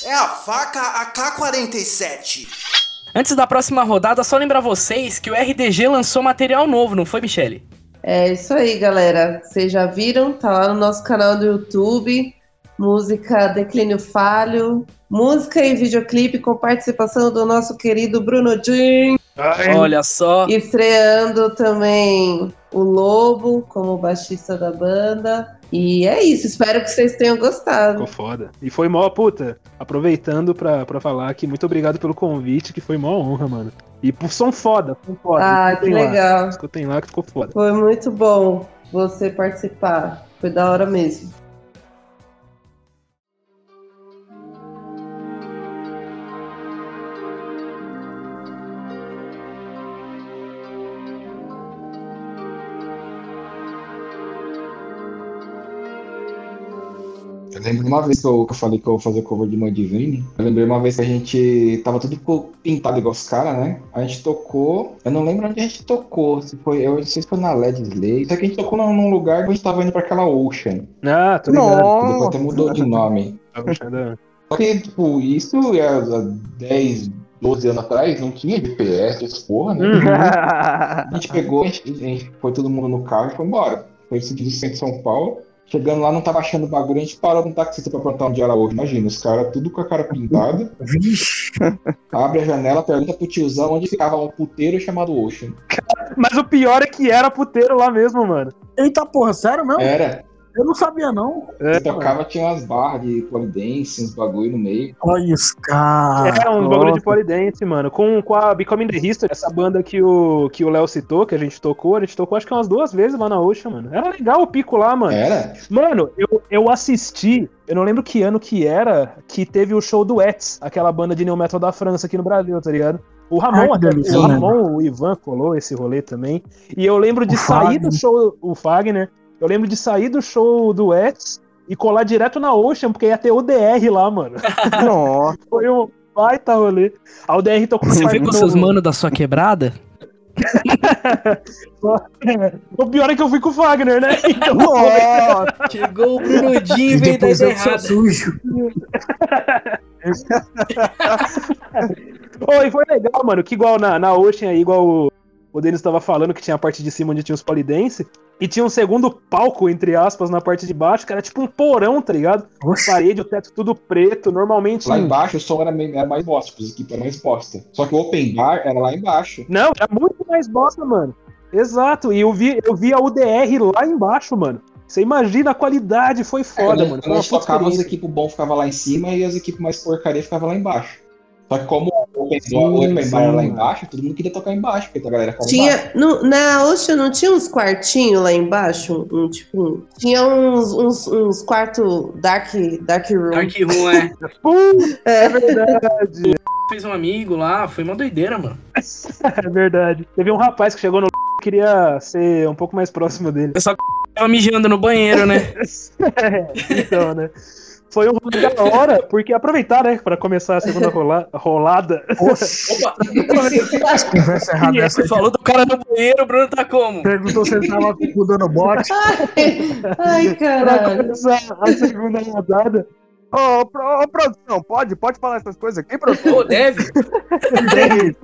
É a faca AK-47. Antes da próxima rodada, só lembrar vocês que o RDG lançou material novo, não foi, Michele? É isso aí, galera. Vocês já viram? Tá lá no nosso canal do YouTube. Música Declínio Falho. Música e videoclipe com participação do nosso querido Bruno Jean. Olha só. Estreando também o Lobo como baixista da banda. E é isso, espero que vocês tenham gostado. Ficou foda. E foi mó, puta, aproveitando pra, pra falar que muito obrigado pelo convite, que foi mó honra, mano. E por som foda, som foda. Ah, que Escutem lá. legal. Escutem lá que ficou foda. Foi muito bom você participar. Foi da hora mesmo. Eu lembro uma vez que eu, que eu falei que eu ia fazer cover de Mudvayne. Eu lembrei uma vez que a gente tava tudo pintado igual os caras, né? A gente tocou. Eu não lembro onde a gente tocou. Se foi, eu não sei se foi na Led Slay. Só que a gente tocou num, lugar que a gente tava indo pra aquela Ocean. Ah, tô ligado. Depois até mudou de nome. Achando- Só que, tipo, isso é há 10, 12 anos atrás, não tinha GPS, essas porra, né? [LAUGHS] A gente pegou, a gente, a gente foi todo mundo no carro e foi embora. Foi centro de São Paulo. Chegando lá, não tava achando bagulho, a gente parou no taxista pra perguntar onde era hoje. Imagina, os caras tudo com a cara pintada. Abre a janela, pergunta pro tiozão onde ficava um puteiro chamado Ocean. Mas o pior é que era puteiro lá mesmo, mano. Eita porra, sério mesmo? Era. Eu não sabia, não. É, Você tocava, tinha umas barras de polidense, uns bagulho no meio. Olha isso, cara. Era uns bagulho de polidense, mano. Com, com a Becoming the History, essa banda que o que o Léo citou, que a gente tocou, a gente tocou acho que umas duas vezes lá na Ocean, mano. Era legal o pico lá, mano. Era? Mano, eu, eu assisti, eu não lembro que ano que era, que teve o show do Ets, aquela banda de new metal da França aqui no Brasil, tá ligado? O Ramon, até, delícia, o? Ramon, o Ivan colou esse rolê também. E eu lembro de O sair do Fagner. show, o Fagner, eu lembro de sair do show do Ets e colar direto na Ocean, porque ia ter ODR lá, mano. [LAUGHS] Nossa. Foi um baita rolê. A ODR tocou Você viu com seus manos da sua quebrada? [LAUGHS] O pior é que eu fui com o Fagner, né? [LAUGHS] Então, Nossa. Chegou o Brunudinho E e veio da ideia errada. sujo. Oi, foi legal, mano. Que igual na, na Ocean aí, igual o, o Denis tava falando, que tinha a parte de cima onde tinha os polidense. E tinha um segundo palco, entre aspas, na parte de baixo, que era tipo um porão, tá ligado? Oxi. Parede, o teto tudo preto. Normalmente. Lá embaixo o som era, meio- era mais bosta, as equipes eram mais bosta. Só que o open bar era lá embaixo. Não, era muito mais bosta, mano. Exato. E eu vi, eu vi a UDR lá embaixo, mano. Você imagina a qualidade, foi foda, quando, mano. Foi a puta tocava, as equipes bom ficavam lá em cima e as equipes mais porcaria ficavam lá embaixo. Só que como o open, Sim, o open bar era lá embaixo, todo mundo queria tocar embaixo, porque a galera ficava. Tinha, no, na Ocean não tinha uns quartinhos lá embaixo? Um, tipo, um- tinha uns, uns, uns quartos dark, dark room. Dark Room, é. [LAUGHS] É. é verdade. [LAUGHS] Fez um amigo lá, foi uma doideira, mano. [LAUGHS] É verdade. Teve um rapaz que chegou no que queria ser um pouco mais próximo dele. Eu só tava mijando no banheiro, né? É, então, né? Foi um rolê da hora, porque aproveitar, né, pra começar a segunda rola- rolada. Oxi. Opa, Conversa errada essa falou do cara no banheiro, o Bruno tá como? Perguntou se ele tava com o cu dando bote. Ai, pra caralho. começar a segunda rodada. Ô, pro- ô, produção, pode? Pode falar essas coisas aqui, produção? Pô, deve? Quem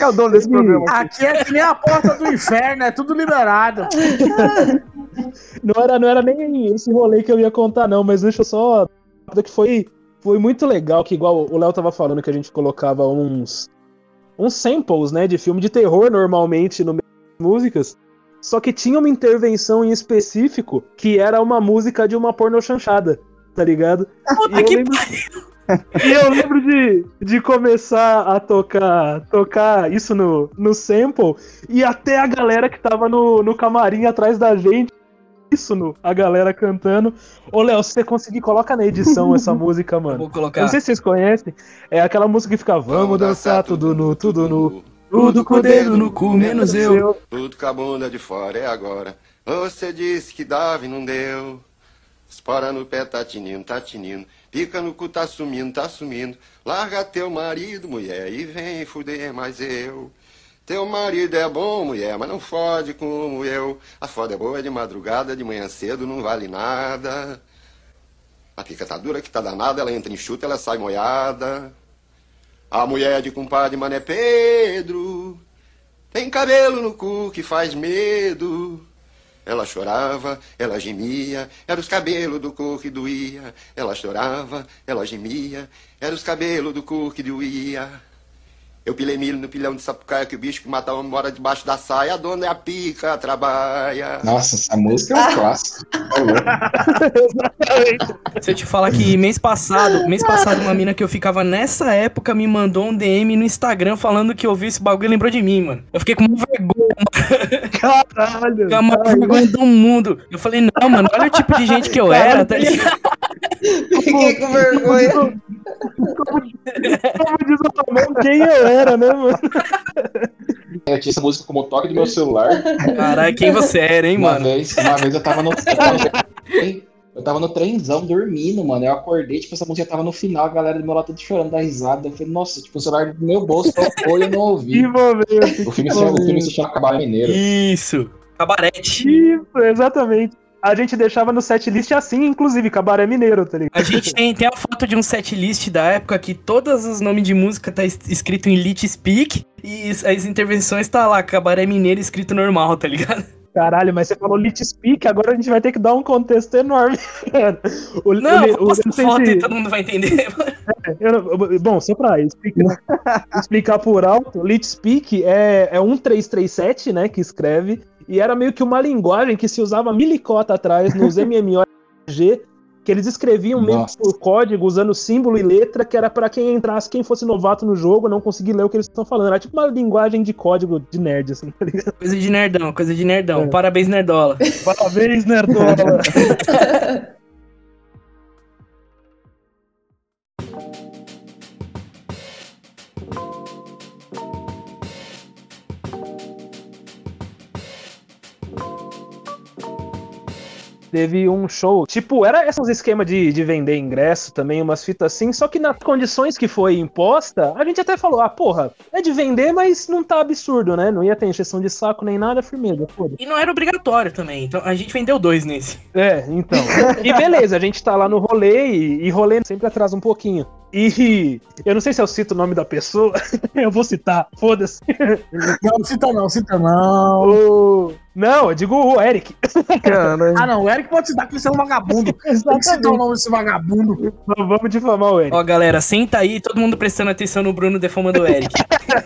é o dono desse programa? Aqui é que nem a porta do inferno, é tudo liberado. [LAUGHS] Não era, não era nem esse rolê que eu ia contar, não, mas deixa eu só. que foi, foi muito legal, que igual o Léo tava falando que a gente colocava uns. uns samples, né, de filme de terror normalmente no meio das músicas. Só que tinha uma intervenção em específico que era uma música de uma porno chanchada, tá ligado? Puta E eu que lembro, [LAUGHS] e eu lembro de, de começar a tocar tocar isso no, no sample e até a galera que tava no, no camarim atrás da gente. Isso, no, a galera cantando. Ô, Léo, se você conseguir, coloca na edição essa [LAUGHS] música, Eu mano. vou Eu colocar. não sei se vocês conhecem. É aquela música que fica Vamos dançar tudo nu, tudo nu. Tudo com o dedo no cu, menos eu. Tudo com a bunda de fora é agora. Você disse que dava e não deu. Espora no pé, tá tinindo, tá tinindo. Pica no cu, tá sumindo, tá sumindo. Larga teu marido, mulher, e vem fuder mais eu. Teu marido é bom, mulher, mas não fode como eu. A foda é boa de madrugada, de manhã cedo não vale nada. A pica tá dura que tá danada, ela entra em chuta, ela sai moiada. A mulher de compadre Mané Pedro tem cabelo no cu que faz medo. Ela chorava, ela gemia, era os cabelos do cu que doía. Ela chorava, ela gemia, era os cabelos do cu que doía. Eu pilei milho no pilhão de sapucaia que o bicho que mata homem mora debaixo da saia. A dona é a pica, trabalha. Nossa, essa música é um clássico. Tá. Se eu te falar que mês passado, mês passado, uma mina que eu ficava nessa época me mandou um DM no Instagram falando que ouviu esse bagulho e lembrou de mim, mano. Eu fiquei com uma vergonha, Caralho. com a maior vergonha do mundo. Eu falei, não, mano, olha o tipo de gente que eu era, tá ligado? [LAUGHS] Fiquei com vergonha. Como diz o Ramon, quem eu era, né, mano? Eu tinha essa música como toque do meu celular. Caralho, quem você era, hein, Uma mano? vez, uma vez eu tava no. Eu [LAUGHS] tava no trenzão dormindo, mano. Eu acordei, tipo, essa música tava no final, a galera do meu lado tudo chorando da risada. Eu falei, nossa, tipo, o celular do meu bolso tocou e eu não ouvi. Que momento. O filme, se- o filme se chama Cabaré Mineiro. Isso. Cabarete. Isso, exatamente. A gente deixava no setlist assim, inclusive, Cabaré Mineiro, tá ligado? A gente tem, tem a foto de um setlist da época que todos os nomes de música tá es- escrito em Lit Speak e as as intervenções tá lá, Cabaré Mineiro escrito normal, tá ligado? Caralho, mas você falou Lit Speak, agora a gente vai ter que dar um contexto enorme. o, Não, o- eu o- sei foto se- e todo mundo vai entender. [LAUGHS] eu não- bom, só pra explicar, explicar por alto, Lit Speak é, é 1337, né, que escreve, e era meio que uma linguagem que se usava milicota atrás nos MMORPG, que eles escreviam meio Nossa. que por código, usando símbolo e letra, que era pra quem entrasse, quem fosse novato no jogo, não conseguir ler o que eles estão falando. Era tipo uma linguagem de código de nerd, assim, tá ligado? Coisa de nerdão, coisa de nerdão. É. Parabéns, Nerdola. Parabéns, nerdola! [LAUGHS] Teve um show, tipo, era esses esquemas de, de vender ingresso também, umas fitas assim, só que nas condições que foi imposta, a gente até falou, ah, porra, é de vender, mas não tá absurdo, né? Não ia ter encheção de saco nem nada, firmeza, foda E não era obrigatório também, então a gente vendeu dois nesse. É, então. [LAUGHS] E beleza, a gente tá lá no rolê e, e rolê sempre atrasa um pouquinho. E eu não sei se eu cito o nome da pessoa, [LAUGHS] eu vou citar, foda-se. Não, cita não, cita não. O... Não, eu digo o Eric. Ah, não, o Eric pode citar que você é um vagabundo. Tem que citar o nome desse vagabundo. Não vamos difamar o Eric. Ó, galera, senta aí, todo mundo prestando atenção no Bruno defamando o Eric.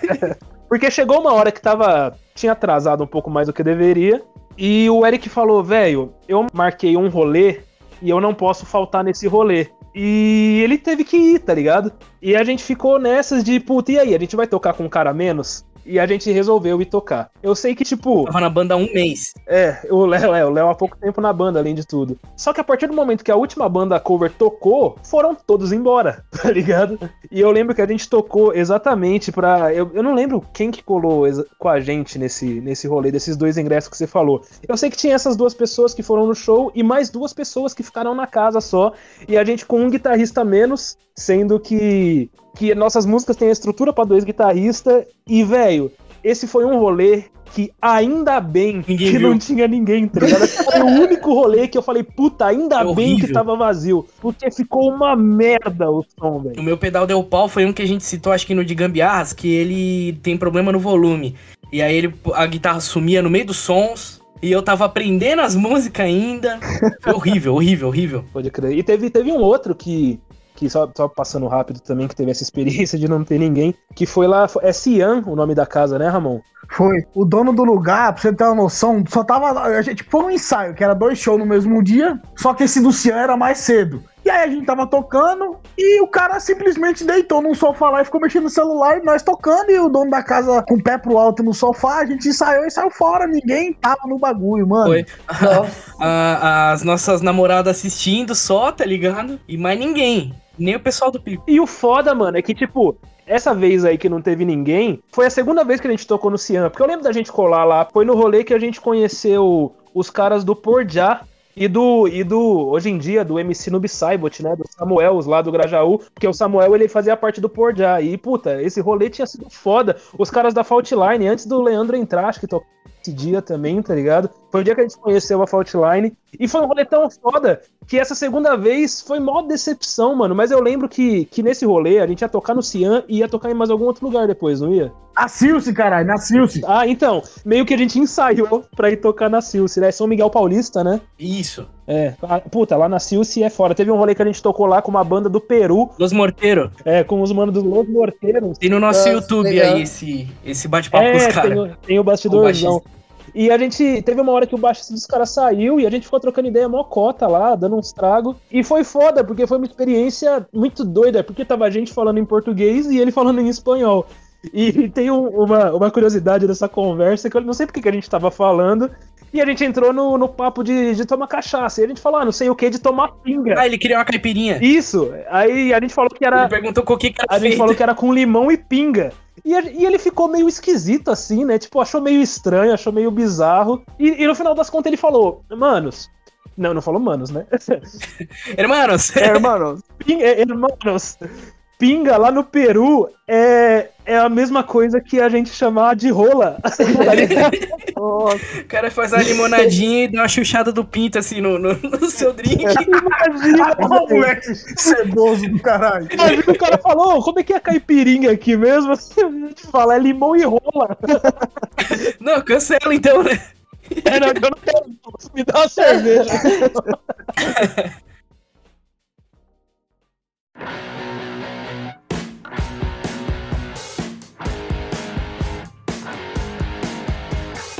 [LAUGHS] Porque chegou uma hora que tava. Tinha atrasado um pouco mais do que deveria. E o Eric falou, velho, eu marquei um rolê e eu não posso faltar nesse rolê. E ele teve que ir, tá ligado? E a gente ficou nessas de, puta, e aí? A gente vai tocar com um cara menos? E a gente resolveu ir tocar. Eu sei que, tipo, Tava na banda há um mês. É, o Léo, é, o Léo há pouco tempo na banda, além de tudo. Só que a partir do momento que a última banda cover tocou, foram todos embora, [LAUGHS] tá ligado? E eu lembro que a gente tocou exatamente pra. Eu, eu não lembro quem que colou com a gente nesse, nesse rolê, desses dois ingressos que você falou. Eu sei que tinha essas duas pessoas que foram no show e mais duas pessoas que ficaram na casa só. E a gente com um guitarrista menos, sendo que, que nossas músicas têm a estrutura pra dois guitarristas. E, velho, esse foi um rolê que ainda bem Ninguém que viu. não tinha ninguém, tá? Foi o [LAUGHS] único rolê que eu falei, puta, ainda É bem que tava vazio. Porque ficou uma merda o som, velho. O meu pedal deu pau foi um que a gente citou, acho que no de Gambiarras, que ele tem problema no volume. E aí ele, a guitarra sumia no meio dos sons. E eu tava aprendendo as músicas ainda. Foi horrível, horrível, horrível. Pode crer. E teve, teve um outro que, que só, só passando rápido também, que teve essa experiência de não ter ninguém, que foi lá, é Cian o nome da casa, né, Ramon? Foi. O dono do lugar, pra você ter uma noção, só tava. A gente foi um ensaio, que era dois shows no mesmo dia, só que esse do Cian era mais cedo. E aí a gente tava tocando e o cara simplesmente deitou num sofá lá e ficou mexendo no celular e nós tocando e o dono da casa com o pé pro alto no sofá, a gente ensaiou e saiu fora, ninguém tava no bagulho, mano. Foi. Nossa. [LAUGHS] As nossas namoradas assistindo só, tá ligado? E mais ninguém. Nem o pessoal do Pico. E o foda, mano, é que, tipo, essa vez aí que não teve ninguém, foi a segunda vez que a gente tocou no Cian. Porque eu lembro da gente colar lá, foi no rolê que a gente conheceu os caras do Porjá. E do, e do, hoje em dia, do MC Noob Saibot, né? Do Samuels lá do Grajaú. Porque o Samuel, ele fazia parte do Porjá. E, puta, esse rolê tinha sido foda. Os caras da Faultline, antes do Leandro entrar, acho que tocou esse dia também, tá ligado? Foi o dia que a gente conheceu a Faultline. E foi um rolê tão foda que essa segunda vez foi mó decepção, mano. Mas eu lembro que, que nesse rolê a gente ia tocar no Cian e ia tocar em mais algum outro lugar depois, não ia? Na Silce, caralho, na Silce. Ah, então. Meio que a gente ensaiou pra ir tocar na Silce, né? São Miguel Paulista, né? Isso. É. Ah, Puta, lá na Silce é fora. Teve um rolê que a gente tocou lá com uma banda do Peru, Los Morteiro. é, com os manos dos Los Morteiros. Tem no nosso Nossa, YouTube legal. aí esse, esse bate-papo com É, os tem, caras. o- tem o bastidorzão. E a gente teve uma hora que o baixista dos caras saiu e a gente ficou trocando ideia mocota lá, dando uns tragos. E foi foda, porque foi uma experiência muito doida, porque tava a gente falando em português e ele falando em espanhol. E [LAUGHS] tem um- uma, uma curiosidade dessa conversa que eu não sei porque que a gente tava falando. E a gente entrou no, no papo de, de tomar cachaça. E a gente falou, ah, não sei o que, de tomar pinga. Ah, ele queria uma caipirinha. Isso. Aí a gente falou que era. Ele perguntou com o que que era A gente feito. falou que era com limão e pinga. E, e ele ficou meio esquisito, assim, né? Tipo, achou meio estranho, achou meio bizarro. E, e no final das contas ele falou, manos. Não, não falou manos, né? [LAUGHS] Hermanos, É, mano, Pinga, é, manos. Pinga lá no Peru é, é a mesma coisa que a gente chamar de rola. [LAUGHS] O cara faz a limonadinha e dá uma chuchada do pinto assim no, no, no seu drink. Imagina, [LAUGHS] Ó, moleque ceboso do caralho. Imagina o cara falou, como é que é a caipirinha aqui mesmo? [LAUGHS] A gente fala, é limão e rola. Não, cancela então, né? É, não, eu não quero. Me dá uma cerveja.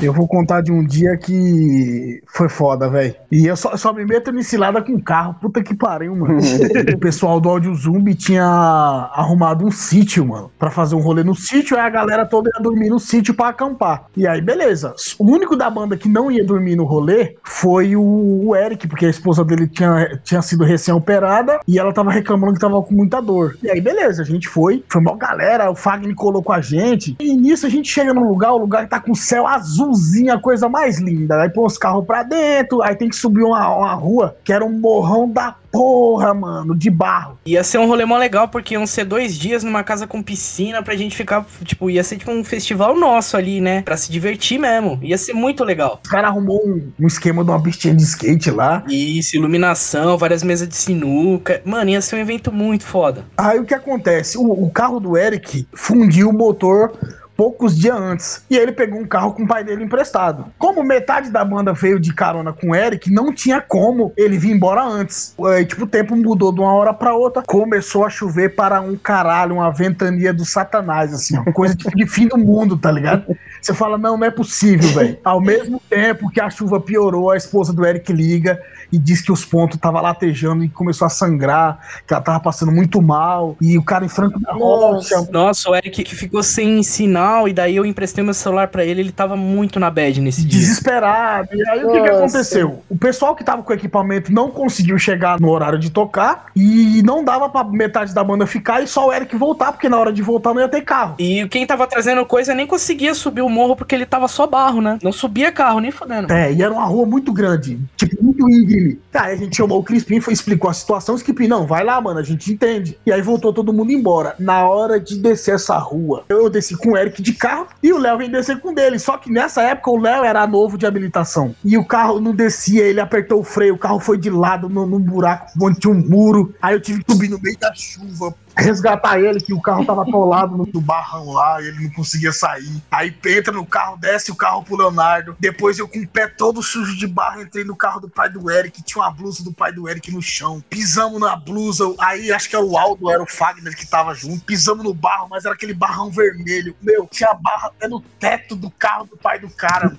Eu vou contar de um dia que foi foda, velho. E eu só, só me meto em cilada com carro. Puta que pariu, mano. [LAUGHS] o pessoal do Audio Zumbi tinha arrumado um sítio, mano. Pra fazer um rolê no sítio. Aí a galera toda ia dormir no sítio pra acampar. E aí, beleza. O único da banda que não ia dormir no rolê foi o, Eric, porque a esposa dele tinha, tinha sido recém-operada. E ela tava reclamando que tava com muita dor. E aí, beleza. A gente foi. Foi uma galera. O Fagner colou com a gente. E nisso a gente chega num lugar. O lugar tá com céu a coisa mais linda. Aí põe os carros pra dentro. Aí tem que subir uma, uma rua que era um morrão da porra, mano, de barro. Ia ser um rolê mó legal, porque iam ser dois dias numa casa com piscina pra gente ficar, tipo, ia ser tipo um festival nosso ali, né? Pra se divertir mesmo. Ia ser muito legal. Os caras arrumou um, um esquema de uma pistinha de skate lá. Isso, iluminação, várias mesas de sinuca. Mano, ia ser um evento muito foda. Aí o que acontece? O, o carro do Eric fundiu o motor poucos dias antes. E ele pegou um carro com o pai dele emprestado. Como metade da banda veio de carona com o Eric, não tinha como ele vir embora antes. Aí, tipo, o tempo mudou de uma hora pra outra. Começou a chover para um caralho, uma ventania do satanás, assim, ó. Coisa tipo de fim do mundo, tá ligado? Você fala, não, não é possível, velho. Ao mesmo tempo que a chuva piorou, a esposa do Eric liga e diz que os pontos tava latejando e começou a sangrar, que ela tava passando muito mal. E o cara em Franco da Nossa, o Eric ficou sem sinal, e daí eu emprestei meu celular pra ele, ele tava muito na bad nesse dia. desesperado. E aí o que, que Nossa. aconteceu? O pessoal que tava com o equipamento não conseguiu chegar no horário de tocar e não dava pra metade da banda ficar e só o Eric voltar, porque na hora de voltar não ia ter carro. E quem tava trazendo coisa nem conseguia subir o morro porque ele tava só barro, né? Não subia carro, nem fodendo. É, e era uma rua muito grande, tipo, muito íngreme. Aí a gente chamou o Crispim, foi, explicou a situação, o Crispim, não, vai lá, mano, a gente entende. E aí voltou todo mundo embora. Na hora de descer essa rua, eu desci com o Eric de carro e o Léo vem descer com dele. Só que nessa época o Léo era novo de habilitação. E o carro não descia, ele apertou o freio, o carro foi de lado num buraco onde tinha um muro. Aí eu tive que subir no meio da chuva, resgatar ele, que o carro tava atolado no, barrão lá, ele não conseguia sair. Aí entra no carro, desce o carro pro Leonardo. Depois eu com o pé todo sujo de barro, entrei no carro do pai do Eric, tinha uma blusa do pai do Eric no chão. Pisamos na blusa, aí acho que era o Aldo, era o Fagner que tava junto. Pisamos no barro, mas era aquele barrão vermelho. Meu, tinha barra até no teto do carro do pai do cara.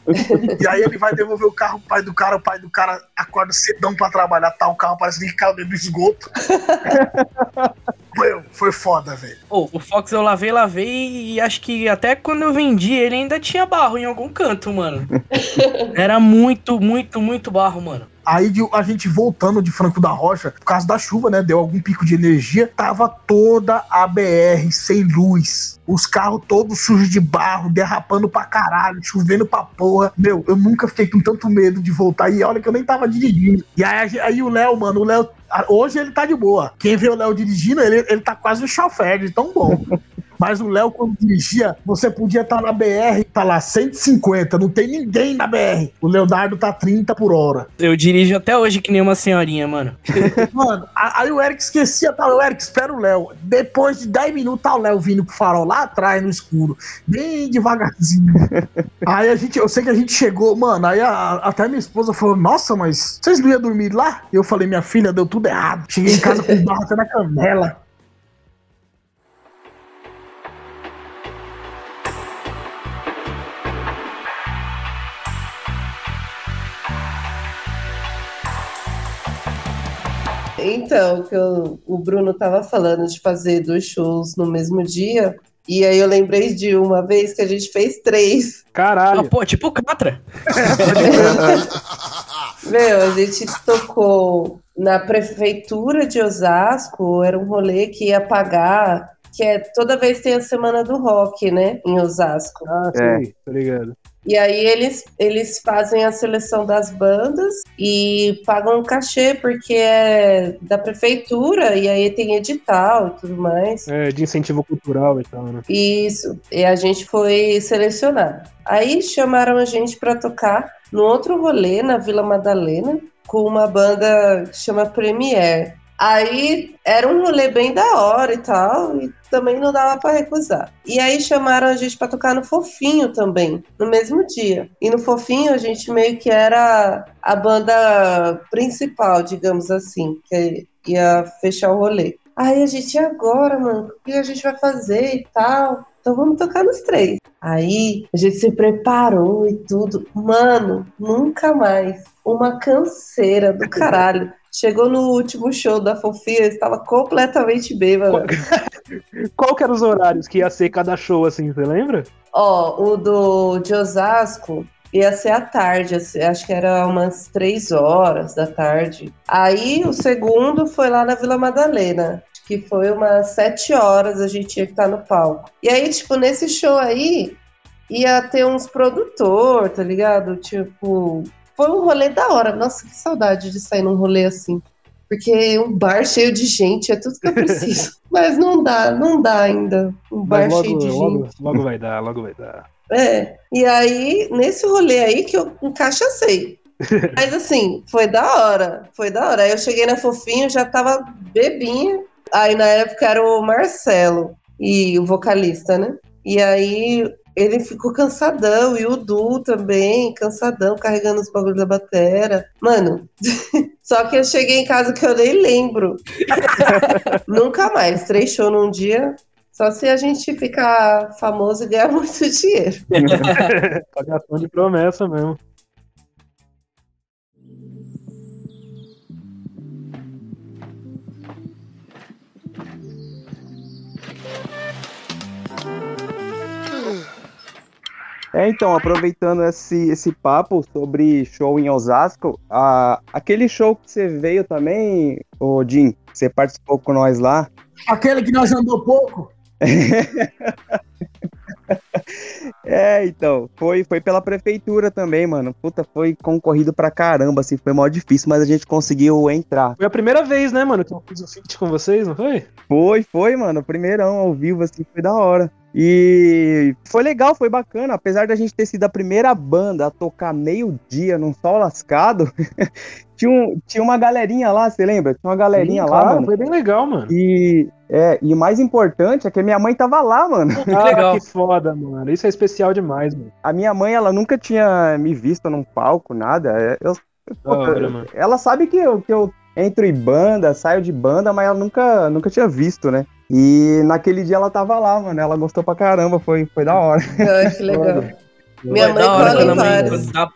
e aí ele vai devolver o carro pro pai do cara, o pai do cara acorda cedão pra trabalhar, tá? O carro parece que caiu dentro do esgoto. [LAUGHS] Meu, foi foda, velho. Ô, o Fox eu lavei, lavei e acho que até quando eu vendi ele ainda tinha barro em algum canto, mano. [LAUGHS] Era muito, muito, muito barro, mano. Aí de- a gente voltando de Franco da Rocha, por causa da chuva, né? Deu algum pico de energia. Tava toda a BR sem luz. Os carros todos sujos de barro, derrapando pra caralho, chovendo pra porra. Meu, eu nunca fiquei com tanto medo de voltar. E olha que eu nem tava dirigindo. E aí, aí o Léo, mano, o Léo. Hoje ele tá de boa. Quem vê o Léo dirigindo, ele, ele tá quase um chofer de tão bom. [LAUGHS] Mas o Léo, quando dirigia, você podia estar na BR, tá lá 150, não tem ninguém na BR. O Leonardo tá 30 por hora. Eu dirijo até hoje que nem uma senhorinha, mano. [LAUGHS] Mano, aí o Eric esquecia, tá? O Eric, espera o Léo. Depois de 10 minutos, tá o Léo vindo pro farol lá atrás, no escuro. Bem devagarzinho. [LAUGHS] aí a gente, eu sei que a gente chegou, mano. Aí a- até minha esposa falou: Nossa, mas vocês não iam dormir lá? Eu falei: Minha filha, deu tudo errado. Cheguei em casa com barro até na canela. Então, que eu- o Bruno tava falando de fazer dois shows no mesmo dia. E aí eu lembrei de uma vez que a gente fez três. Ah, Caralho. pô, tipo Catra. [LAUGHS] Meu, a gente tocou na prefeitura de Osasco, era um rolê que ia pagar, que é toda vez tem a semana do rock, né, em Osasco. Ah, sim, tá ligado. E aí eles, eles fazem a seleção das bandas e pagam um cachê, porque é da prefeitura, e aí tem edital e tudo mais. É, de incentivo cultural e tal, né? Isso, e a gente foi selecionado. Aí chamaram a gente para tocar no outro rolê, na Vila Madalena, com uma banda que chama Premier. Aí era um rolê bem da hora e tal, e também não dava para recusar. E aí chamaram a gente para tocar no Fofinho também, no mesmo dia. E no Fofinho a gente meio que era a banda principal, digamos assim, que ia fechar o rolê. Aí a gente, e agora, mano? O que a gente vai fazer e tal? Então vamos tocar nos três. Aí a gente se preparou e tudo. Mano, nunca mais. Uma canseira do [LAUGHS] caralho. Chegou no último show da Fofia, estava completamente bêbada. [LAUGHS] Qual que eram os horários que ia ser cada show, assim, você lembra? Ó, o do de Osasco ia ser à tarde, assim, acho que era umas três horas da tarde. Aí o segundo foi lá na Vila Madalena, que foi umas sete horas a gente que estar no palco. E aí, tipo, nesse show aí, ia ter uns produtor, tá ligado? Tipo, foi um rolê da hora. Nossa, que saudade de sair num rolê assim. Porque um bar cheio de gente é tudo que eu preciso. [LAUGHS] Mas não dá, não dá ainda. Um bar Mas cheio logo, de gente. logo, logo vai dar, logo vai dar. É, e aí, nesse rolê aí que eu encaixacei. [LAUGHS] Mas assim, foi da hora, foi da hora. Aí eu cheguei na Fofinho, já tava bebinha. Aí na época era o Marcelo, e o vocalista, né? E aí ele ficou cansadão, e o Du também, cansadão, carregando os bagulhos da batera. Mano, [LAUGHS] só que eu cheguei em casa que eu nem lembro. [LAUGHS] Nunca mais, três shows num dia. Só se a gente ficar famoso e ganhar [LAUGHS] muito dinheiro. Pagação de promessa mesmo. É, então, aproveitando esse, esse papo sobre show em Osasco, a, aquele show que você veio também, ô Jim, que você participou com nós lá, Aquele que nós andou pouco. [LAUGHS] É, então, foi, foi pela prefeitura também, mano. Puta, foi concorrido pra caramba, assim, foi mó difícil, mas a gente conseguiu entrar. Foi a primeira vez, né, mano, que eu fiz o feat com vocês, não foi? Foi, foi, mano, primeirão ao vivo, assim, foi da hora. E foi legal, foi bacana, apesar da gente ter sido a primeira banda a tocar meio-dia num sol lascado, [LAUGHS] tinha, um, tinha uma galerinha lá, você lembra? Tinha uma galerinha Sim, lá, claro, mano. Foi bem legal, mano. E, é, e o mais importante é que minha mãe tava lá, mano. Que Ah, legal. que foda, mano. Isso é especial demais, mano. A minha mãe, ela nunca tinha me visto num palco, nada. É, Eu, hora, ela sabe que eu, que eu entro em banda, saio de banda, mas ela nunca, nunca tinha visto, né? E naquele dia ela tava lá, mano. Ela gostou pra caramba, foi, foi da hora. [LAUGHS] Ai, que legal. Minha mãe é da hora quando a mãe dá,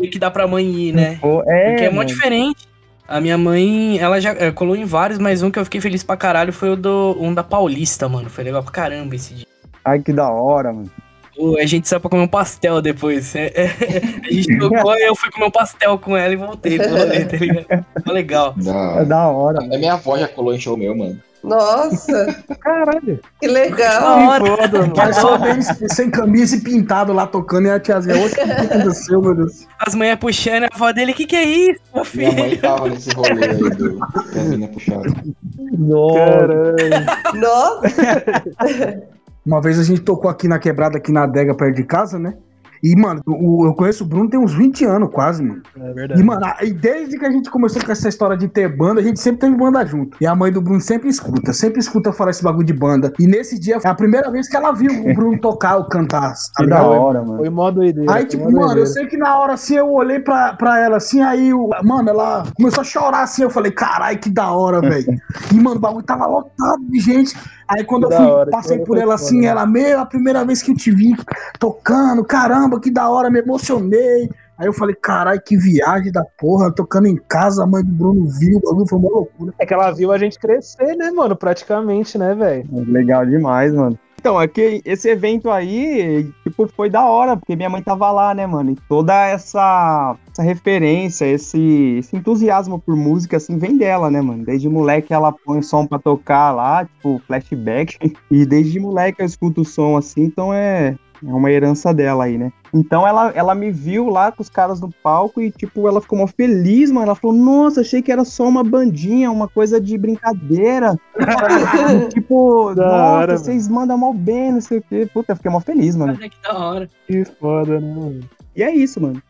é que dá pra mãe ir, né? Pô, é, Porque é mó diferente. A minha mãe, ela já é, colou em vários, mas um que eu fiquei feliz pra caralho foi o do um da Paulista, mano. Foi legal pra caramba esse dia. Ai, que da hora, mano. Pô, a gente saiu pra comer um pastel depois. É, é, [LAUGHS] a gente tocou e [LAUGHS] eu fui comer um pastel com ela e voltei pro rolê, tá ligado? Foi legal. É Da... hora. A minha avó já colou em show meu, mano. Nossa, [LAUGHS] Caralho. que legal. Mas só sem camisa e pintado lá tocando e a tiazinha, o que aconteceu, meu Deus? As manhãs puxando a avó dele, que que é isso, meu Minha mãe filho? tava nesse rolê aí do que a mina puxava. Caralho. Nossa, Uma vez a gente tocou aqui na quebrada, aqui na adega perto de casa, né? E, mano, o- eu conheço o Bruno tem uns 20 anos quase, mano. É E, verdade. mano, e desde que a gente começou com essa história de ter banda, a gente sempre teve banda junto. E a mãe do Bruno sempre escuta, sempre escuta falar esse bagulho de banda. E nesse dia é a primeira vez que ela viu o Bruno [LAUGHS] tocar ou cantar. Tá Que da hora, mano. Foi mó doideira. Aí, tipo, mano, eu doideira. sei que na hora assim eu olhei pra, pra ela assim, aí, o- mano, ela começou a chorar assim. Eu falei, caralho, que da hora, velho. [LAUGHS] E, mano, o bagulho tava lotado de gente. Aí, quando eu fui, hora, passei por ela assim, ela, meu, a primeira vez que eu te vi tocando, caramba, que da hora, me emocionei. Aí eu falei, caralho, que viagem da porra, tocando em casa, a mãe do Bruno viu, o bagulho foi uma loucura. É que ela viu a gente crescer, né, mano? Praticamente, né, velho? Legal demais, mano. Então, é esse evento aí, tipo, foi da hora, porque minha mãe tava lá, né, mano? E toda essa, essa referência, esse, esse entusiasmo por música, assim, vem dela, né, mano? Desde moleque ela põe som pra tocar lá, tipo, flashback. [LAUGHS] E desde moleque eu escuto o som, assim, então é, é uma herança dela aí, né? Então ela, ela me viu lá com os caras no palco e, tipo, ela ficou mó feliz, mano. Ela falou, nossa, achei que era só uma bandinha, uma coisa de brincadeira. [LAUGHS] tipo, Da nossa, hora, vocês mandam mal bem, não sei o quê. Puta, eu fiquei mó feliz, mano. Que da hora. Que foda, né, mano? E é isso, mano.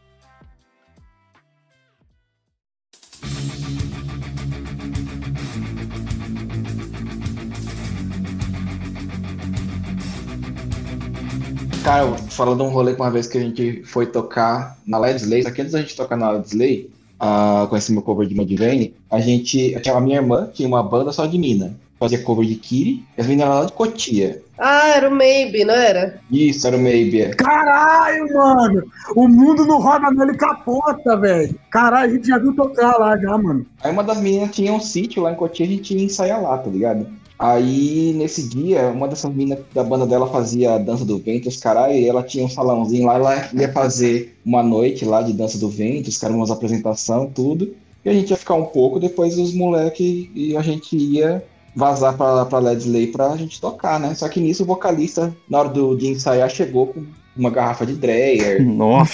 Cara, falando um rolê com uma vez que a gente foi tocar na Led Slay, só que antes da gente tocar na Led Slay, ah, com esse meu cover de Madivane, a gente, a minha irmã tinha uma banda só de mina, fazia cover de Kiri, e as meninas lá de Cotia. Ah, era o Maybe, não era? Isso, era o Maybe. é. Caralho, mano! O mundo não roda nele capota, velho. Caralho, a gente já viu tocar lá já, mano. Aí uma das meninas tinha um sítio lá em Cotia, a gente ia ensaiar lá, tá ligado? Aí, nesse dia, uma dessas meninas da banda dela fazia a dança do vento, os caralho, e ela tinha um salãozinho lá, ela ia fazer uma noite lá de dança do vento, os caras umas apresentação, tudo. E a gente ia ficar um pouco, depois os moleques e a gente ia vazar pra, pra Led Slay pra gente tocar, né? Só que nisso o vocalista, na hora do, de ensaiar, chegou com uma garrafa de Dreyer, Nossa.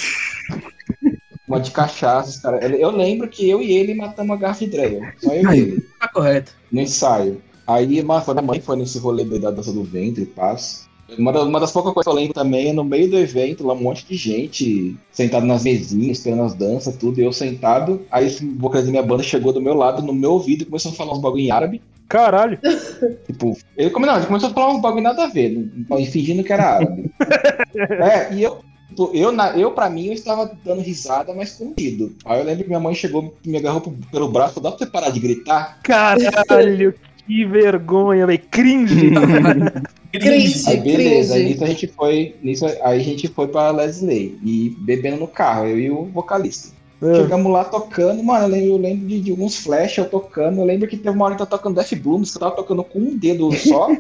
uma de cachaça, os cara. Eu lembro que eu e ele matamos a garrafa de Dreyer, só eu e Aí. ele Tá correto. no ensaio. Aí uma, foi minha mãe foi nesse rolê da dança do ventre, paz. Uma, uma das poucas coisas que eu lembro também é no meio do evento, lá um monte de gente sentado nas mesinhas, esperando as danças, tudo, e eu sentado. Aí esse vocalista da minha banda chegou do meu lado, no meu ouvido, e começou a falar uns bagulho em árabe. Caralho. [LAUGHS] Tipo, ele, come- não, ele começou a falar uns bagulho nada a ver, fingindo que era árabe. [LAUGHS] é, e eu, tipo, eu, na, eu, pra mim, eu estava dando risada, mas contido. Aí eu lembro que minha mãe chegou, me agarrou pelo braço, dá pra você parar de gritar? Caralho, que vergonha, velho. Cringe. [LAUGHS] Cringe, Aí beleza, aí cringe. nisso a gente foi. Nisso, aí a gente foi pra Leslie e bebendo no carro, eu e o vocalista. É. Chegamos lá tocando, mano, eu lembro, eu lembro de, de alguns flash eu tocando. Eu lembro que teve uma hora que eu tava tocando Death Blooms, que eu tava tocando com um dedo só.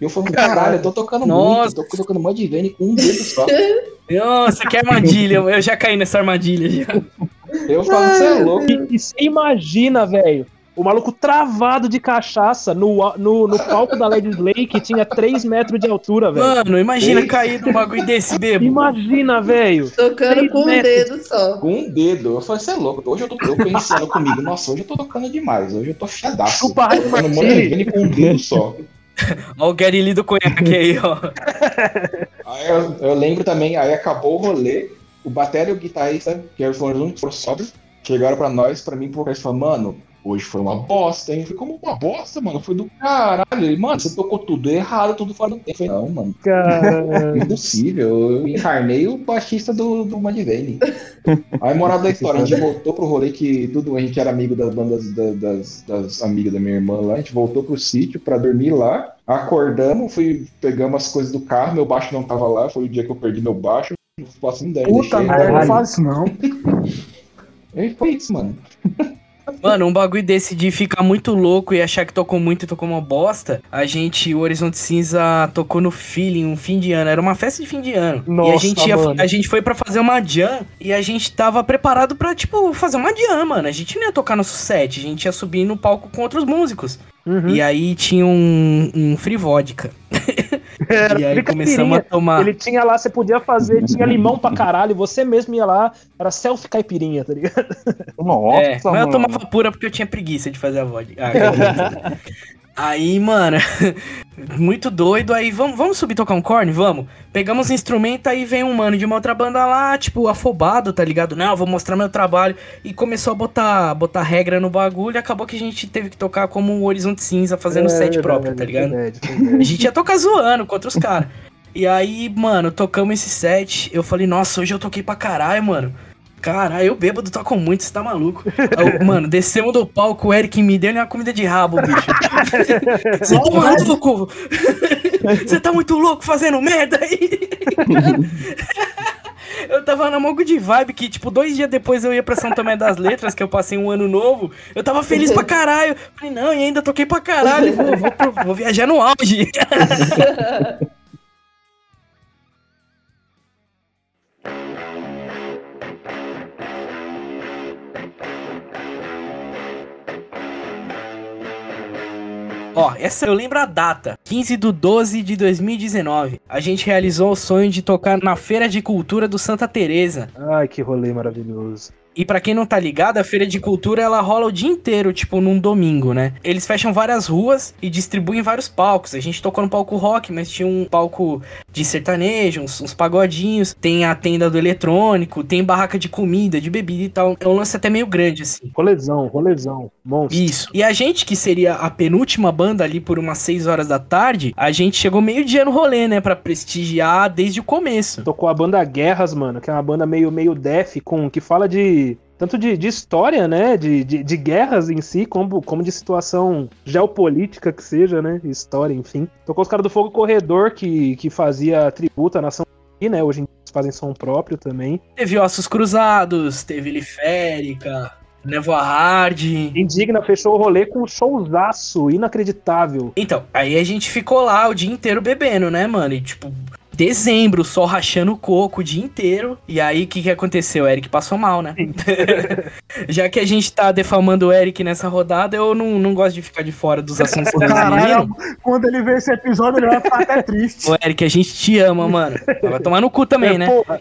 E eu falei, caralho, eu tô tocando Nossa. muito, tô tocando Mudvayne com um dedo só. Nossa, que armadilha. Eu já caí nessa armadilha já. Eu falo, você é louco. E, e você imagina, velho, o maluco travado de cachaça no, a- no, no palco da Led Slay que tinha 3 metros de altura, velho. Mano, imagina cair num bagulho desse, bebo. Imagina, velho. Tocando com um metros. dedo só. Com um dedo. Eu falei, você é louco. Hoje eu tô eu pensando comigo, nossa, hoje eu tô tocando demais. Hoje eu tô fiadaço. Chupa raio Tocando Martini. Mudvayne com um dedo só. [LAUGHS] Ó o Gary Lee do conhaque aí, ó. [LAUGHS] Aí eu, eu lembro também, aí acabou o rolê, o batera e o guitarrista, que foram os únicos foram sóbrios, chegaram pra nós, pra mim, pro vocalista, falaram, mano, hoje foi uma bosta, hein? Eu falei, como uma bosta, mano? Foi do caralho. Ele, mano, você tocou tudo errado, tudo fora do tempo. Eu falei, não, mano, Caralho. [LAUGHS] impossível. Eu encarnei o baixista do, do Madivane. Aí, moral da história, a gente voltou pro rolê que tudo, a gente era amigo das bandas da- das, das amigas da minha irmã lá, a gente voltou pro sítio pra dormir lá, acordamos, fui, pegamos as coisas do carro, meu baixo não tava lá, foi o dia que eu perdi meu baixo, não faço ideia. Puta merda, não fala isso não. [LAUGHS] E foi isso, mano. Mano, um bagulho desse de ficar muito louco e achar que tocou muito e tocou uma bosta. A gente, o Horizonte Cinza tocou no feeling, um fim de ano. Era uma festa de fim de ano. e a Nossa, gente, ia- a gente foi pra fazer uma jam e a gente tava preparado pra, tipo, fazer uma jam, mano. A gente não ia tocar nosso set, a gente ia subir no palco com outros músicos. Uhum. E aí tinha um, um free vodka. [LAUGHS] Era e aí começamos a tomar. Ele tinha lá, você podia fazer, tinha limão pra caralho, você mesmo ia lá, era selfie caipirinha, tá ligado? Nossa, é, mas eu mano. tomava pura porque eu tinha preguiça de fazer a vodka. Ah, [LAUGHS] Aí, mano, [LAUGHS] muito doido. Aí, vamos, vamos subir tocar um corne? Vamos. Pegamos o instrumento, aí vem um mano de uma outra banda lá, tipo, afobado, tá ligado? Não, vou mostrar meu trabalho. E começou a botar, botar regra no bagulho. E acabou que a gente teve que tocar como o Horizonte Cinza, fazendo É, set próprio, tá ligado? verdade, verdade. A gente ia tocar zoando contra os caras. E aí, mano, tocamos esse set. Eu falei, nossa, hoje eu toquei pra caralho, mano. Caralho, eu bêbado toco muito, você tá maluco. Eu, mano, descemos do palco, o Eric me deu uma comida de rabo, bicho. [LAUGHS] Você tá maluco? Você tá muito louco fazendo merda aí? [LAUGHS] Eu tava na mão de vibe que, tipo, dois dias depois eu ia pra São Tomé das Letras, que eu passei um ano novo. Eu tava feliz pra caralho. Falei, não, e ainda toquei pra caralho. Vou, vou, vou viajar no auge. [LAUGHS] Ó, essa eu lembro a data. 15 de 12 de 2019. A gente realizou o sonho de tocar na Feira de Cultura do Santa Teresa. Ai, que rolê maravilhoso. E pra quem não tá ligado, a feira de cultura ela rola o dia inteiro, tipo num domingo, né? Eles fecham várias ruas e distribuem vários palcos. A gente tocou no palco rock, mas tinha um palco de sertanejo, uns, uns pagodinhos. Tem a tenda do eletrônico, tem barraca de comida, de bebida e tal. É um lance até meio grande, assim. Rolezão, rolezão. Monstro. Isso. E a gente, que seria a penúltima banda ali por umas 6 horas da tarde, a gente chegou meio dia no rolê, né? Pra prestigiar desde o começo. Tocou a banda Guerras, mano, que é uma banda meio, meio def, com, que fala de. Tanto de, de história, né? De, de, de guerras em si, como, como de situação geopolítica que seja, né? História, enfim. Tocou os caras do Fogo Corredor, que, que fazia tributo à nação e, né? Hoje em dia eles fazem som próprio também. Teve Ossos Cruzados, teve Liférica, Nevoa Hard. Indigna fechou o rolê com um showzaço inacreditável. Então, aí a gente ficou lá o dia inteiro bebendo, né, mano? E tipo, dezembro, sol rachando o coco o dia inteiro. E aí, o que, que aconteceu? O Eric passou mal, né? [LAUGHS] Já que a gente tá defamando o Eric nessa rodada, eu não, não gosto de ficar de fora dos assuntos Caralho, meninos. quando ele ver esse episódio, ele vai ficar até triste. Ô, Eric, a gente te ama, mano. Vai tomar no cu também, É, né? porra,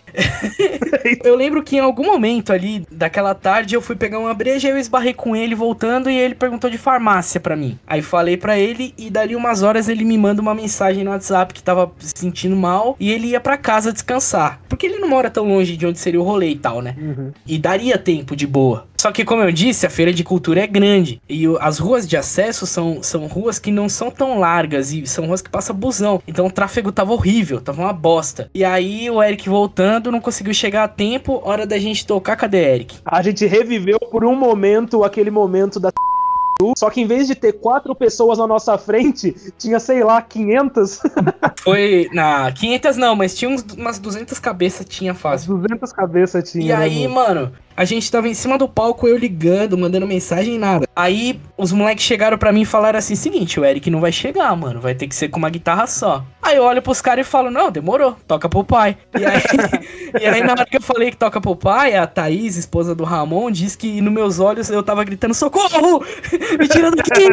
[LAUGHS] Eu lembro que em algum momento ali daquela tarde eu fui pegar uma breja, eu esbarrei com ele voltando e ele perguntou de farmácia pra mim. Aí falei pra ele e dali umas horas ele me manda uma mensagem no WhatsApp que tava se sentindo mal e ele ia pra casa descansar. Porque ele não mora tão longe de onde seria o rolê e tal, né? Uhum. E daria tempo de boa. Só que, como eu disse, a feira de cultura é grande. E as ruas de acesso são, são ruas que não são tão largas e são ruas que passa busão. Então o tráfego tava horrível, tava uma bosta. E aí o Eric voltando, não conseguiu chegar a tempo. Hora da gente tocar, cadê Eric? A gente reviveu por um momento aquele momento da só que em vez de ter quatro pessoas na nossa frente, tinha, sei lá, 500, [LAUGHS] Foi na 500 não, mas tinha uns, umas 200 cabeças, tinha fácil. 200 cabeças tinha. E né, aí, mano? mano, a gente tava em cima do palco, eu ligando, mandando mensagem e nada. Aí os moleques chegaram pra mim e falaram assim: seguinte, o Eric não vai chegar, mano. Vai ter que ser com uma guitarra só. Aí eu olho pros caras e falo, não, demorou, toca pro pai. E aí, [LAUGHS] e aí, na hora que eu falei que toca pro pai, a Thaís, esposa do Ramon, disse que nos meus olhos eu tava gritando, socorro! Me tira daqui!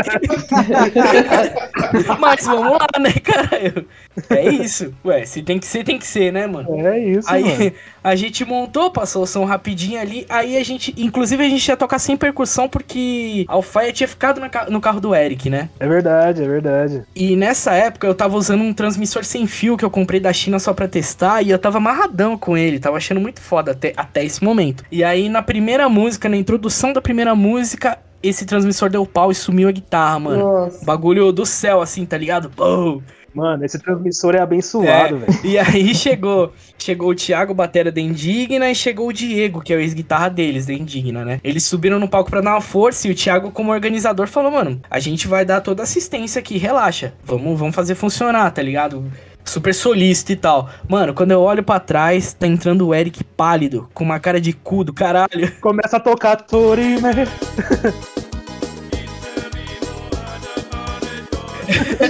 [LAUGHS] Mas vamos lá, né, caralho? É isso. Ué, se tem que ser, tem que ser, né, mano? É isso, mano. Aí a gente montou, passou o som rapidinho ali. Aí a gente, inclusive a gente ia tocar sem percussão porque a Alfaia tinha ficado ca- no carro do Eric, né? É verdade, é verdade. E nessa época eu tava usando um transmissor sem fio que eu comprei da China só pra testar e eu tava amarradão com ele, tava achando muito foda até, até esse momento. E aí na primeira música, na introdução da primeira música, esse transmissor deu pau e sumiu a guitarra, mano. Nossa. Bagulho do céu, assim, tá ligado? Pô! Mano, esse transmissor é abençoado, É, velho. [LAUGHS] E aí chegou, chegou o Thiago, batera da Indigna, e chegou o Diego, que é o ex-guitarra deles, da Indigna, né? Eles subiram no palco pra dar uma força, e o Thiago, como organizador, falou, mano, a gente vai dar toda assistência aqui, relaxa. Vamos, vamos fazer funcionar, tá ligado? Super solista e tal. Mano, quando eu olho pra trás, tá entrando o Eric pálido, com uma cara de cu do caralho. [LAUGHS] Começa a tocar Torime. [LAUGHS]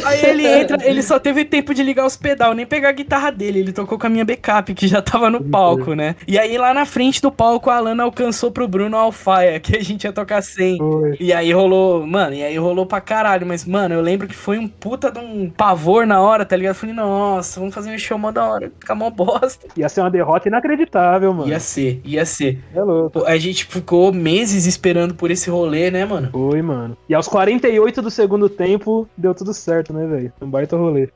Aí ele entra, ele só teve tempo de ligar os pedal, nem pegar a guitarra dele. Ele tocou com a minha backup, que já tava no palco, né? E aí lá na frente do palco, a Alana alcançou pro Bruno Alfaia, que a gente ia tocar sem. Foi. E aí rolou, mano, e aí rolou pra caralho. Mas, mano, eu lembro que foi um puta de um pavor na hora, tá ligado? Eu falei, nossa, vamos fazer um show mó da hora. Fica mó bosta. Ia ser uma derrota inacreditável, mano. Ia ser, ia ser. É louco. A gente ficou meses esperando por esse rolê, né, mano? Foi, mano. E aos 48 do segundo tempo, deu tudo certo, né, velho? Um baita rolê.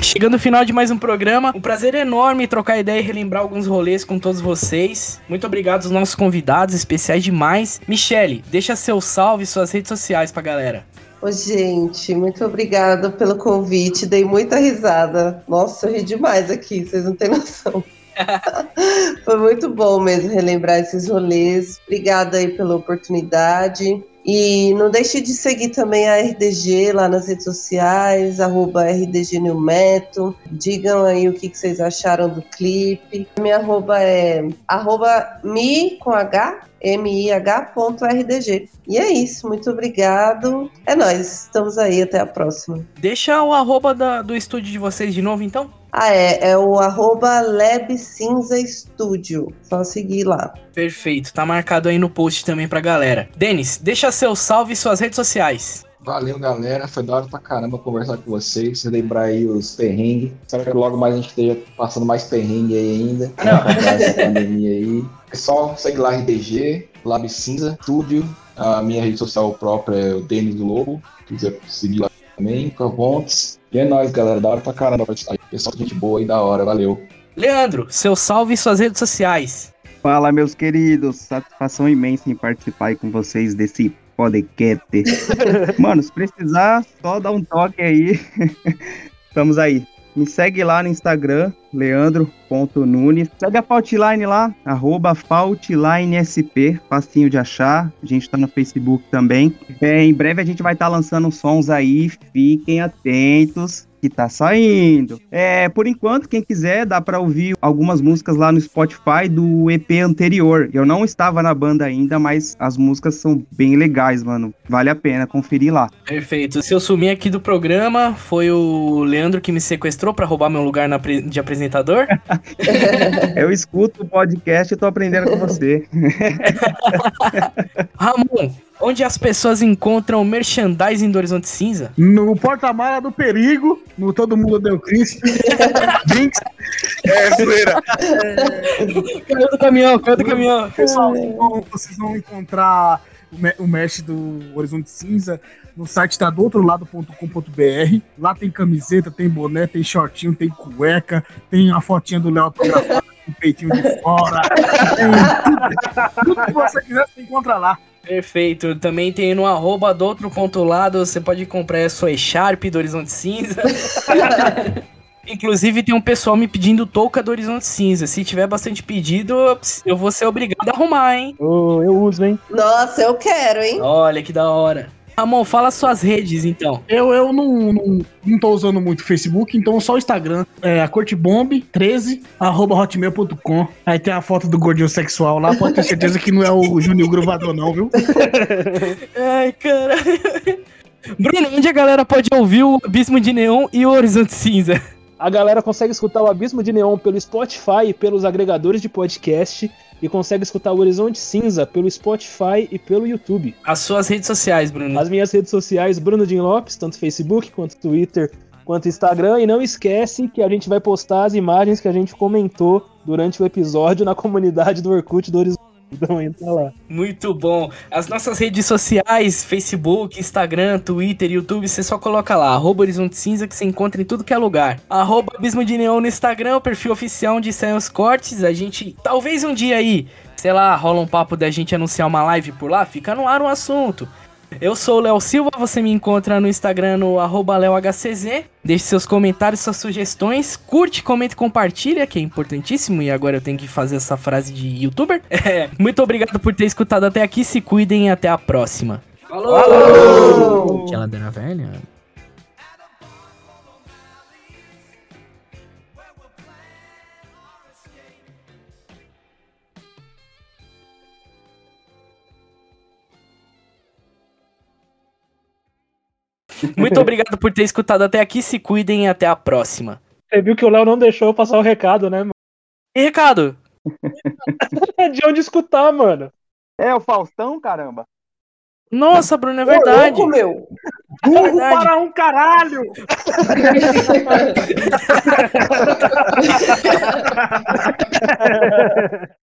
Chegando no final de mais um programa, um prazer enorme trocar ideia e relembrar alguns rolês com todos vocês. Muito obrigado aos nossos convidados, especiais demais. Michele, deixa seu salve e suas redes sociais pra galera. Ô, gente, muito obrigada pelo convite. Dei muita risada. Nossa, eu ri demais aqui, vocês não têm noção. [LAUGHS] Foi muito bom mesmo relembrar esses rolês. Obrigada aí pela oportunidade. E não deixe de seguir também a RDG lá nas redes sociais, arroba RDG. Digam aí o que, que vocês acharam do clipe. Minha arroba é arroba mi com H, mih.rdg. E é isso, muito obrigado. É nóis, estamos aí, até a próxima. Deixa o arroba da- do estúdio de vocês de novo, então. Ah, é, é o arroba Lab Cinza Studio. Só seguir lá. Perfeito, tá marcado aí no post também pra galera. Denis, deixa seu salve e suas redes sociais. Valeu, galera. Foi da hora pra caramba conversar com vocês. Relembrar aí os perrengues. Espero que logo mais a gente esteja passando mais perrengue aí ainda. Não. Essa pandemia aí. É só seguir lá RDG, Lab Cinza, Studio. A minha rede social própria é o Denis do Lobo. Se quiser seguir lá também, com a Vontes. E é nóis, galera. Da hora pra caramba. Aí, Pessoal, gente boa e da hora. Valeu. Leandro, seu salve e suas redes sociais. Fala, meus queridos. Satisfação imensa em participar aí com vocês desse podcast. [LAUGHS] Mano, se precisar, só dá um toque aí. [LAUGHS] Estamos aí. Me segue lá no Instagram, leandro.nunes. Segue a Faultline lá, arroba FaultlineSP, facinho de achar. A gente tá no Facebook também. É, em breve a gente vai estar lançando sons aí, fiquem atentos que tá saindo. É, por enquanto, quem quiser, dá pra ouvir algumas músicas lá no Spotify do EP anterior. Eu não estava na banda ainda, mas as músicas são bem legais, mano. Vale a pena conferir lá. Perfeito. Se eu sumir aqui do programa, foi o Leandro que me sequestrou pra roubar meu lugar na pre- de apresentador. [LAUGHS] Eu escuto o podcast e tô aprendendo com você. [LAUGHS] Ramon, onde as pessoas encontram merchandising do Horizonte Cinza? No porta-mala do perigo, no Todo Mundo Deu Cristo. [LAUGHS] Drinks. É, zoeira. Caiu do caminhão, caiu do caminhão. Pessoal, vocês vão- vocês vão encontrar o me- o mesh do Horizonte Cinza no site tá do outro lado.com.br. Lá tem camiseta, tem boné, tem shortinho, tem cueca, tem a fotinha do Léo com o peitinho de fora. Tem tudo, tudo que você quiser, você encontra lá. Perfeito. Também tem no arroba do outro ponto lado, você pode comprar a sua E-Sharp do Horizonte Cinza. [LAUGHS] Inclusive tem um pessoal me pedindo touca do Horizonte Cinza. Se tiver bastante pedido, eu vou ser obrigado a arrumar, hein? Ô, eu uso, hein? Nossa, eu quero, hein? Olha que da hora. Ramon, fala suas redes então. Eu, eu não, não, não tô usando muito o Facebook, então só o Instagram. É a cortebomb13, arroba hotmail.com. Aí tem a foto do gordinho sexual lá, pode ter certeza que não é o Juninho Gruvador não, viu? [LAUGHS] Ai, cara. [LAUGHS] Bruno, onde a galera pode ouvir o Abismo de Neon e o Horizonte Cinza? A galera consegue escutar o Abismo de Neon pelo Spotify e pelos agregadores de podcast. E consegue escutar o Horizonte Cinza pelo Spotify e pelo YouTube. As suas redes sociais, Bruno. As minhas redes sociais, Bruno Din Lopes, tanto Facebook quanto Twitter quanto Instagram. E não esquece que a gente vai postar as imagens que a gente comentou durante o episódio na comunidade do Orkut do Horizonte. Então entra lá. Muito bom. As nossas redes sociais, Facebook, Instagram, Twitter, YouTube, você só coloca lá, arroba Horizonte Cinza, que você encontra em tudo que é lugar. Arroba Abismo de Neon no Instagram, o perfil oficial onde saem os cortes. A gente, talvez um dia aí, sei lá, rola um papo da gente anunciar uma live por lá, fica no ar o assunto. Eu sou o Léo Silva, você me encontra no Instagram no arroba LeoHCZ. Deixe seus comentários, suas sugestões. Curte, comenta e compartilha, que é importantíssimo. E agora eu tenho que fazer essa frase de youtuber. [LAUGHS] É, muito obrigado por ter escutado até aqui. Se cuidem e até a próxima. Falou! Que ela deu na velha? Muito obrigado por ter escutado até aqui. Se cuidem e até a próxima. Você viu que o Léo não deixou eu passar o recado, né, mano? E recado? [LAUGHS] De onde escutar, mano? É o Faustão, caramba. Nossa, Bruno, é Ô, verdade. louco, meu. Burro verdade. para um caralho! [LAUGHS]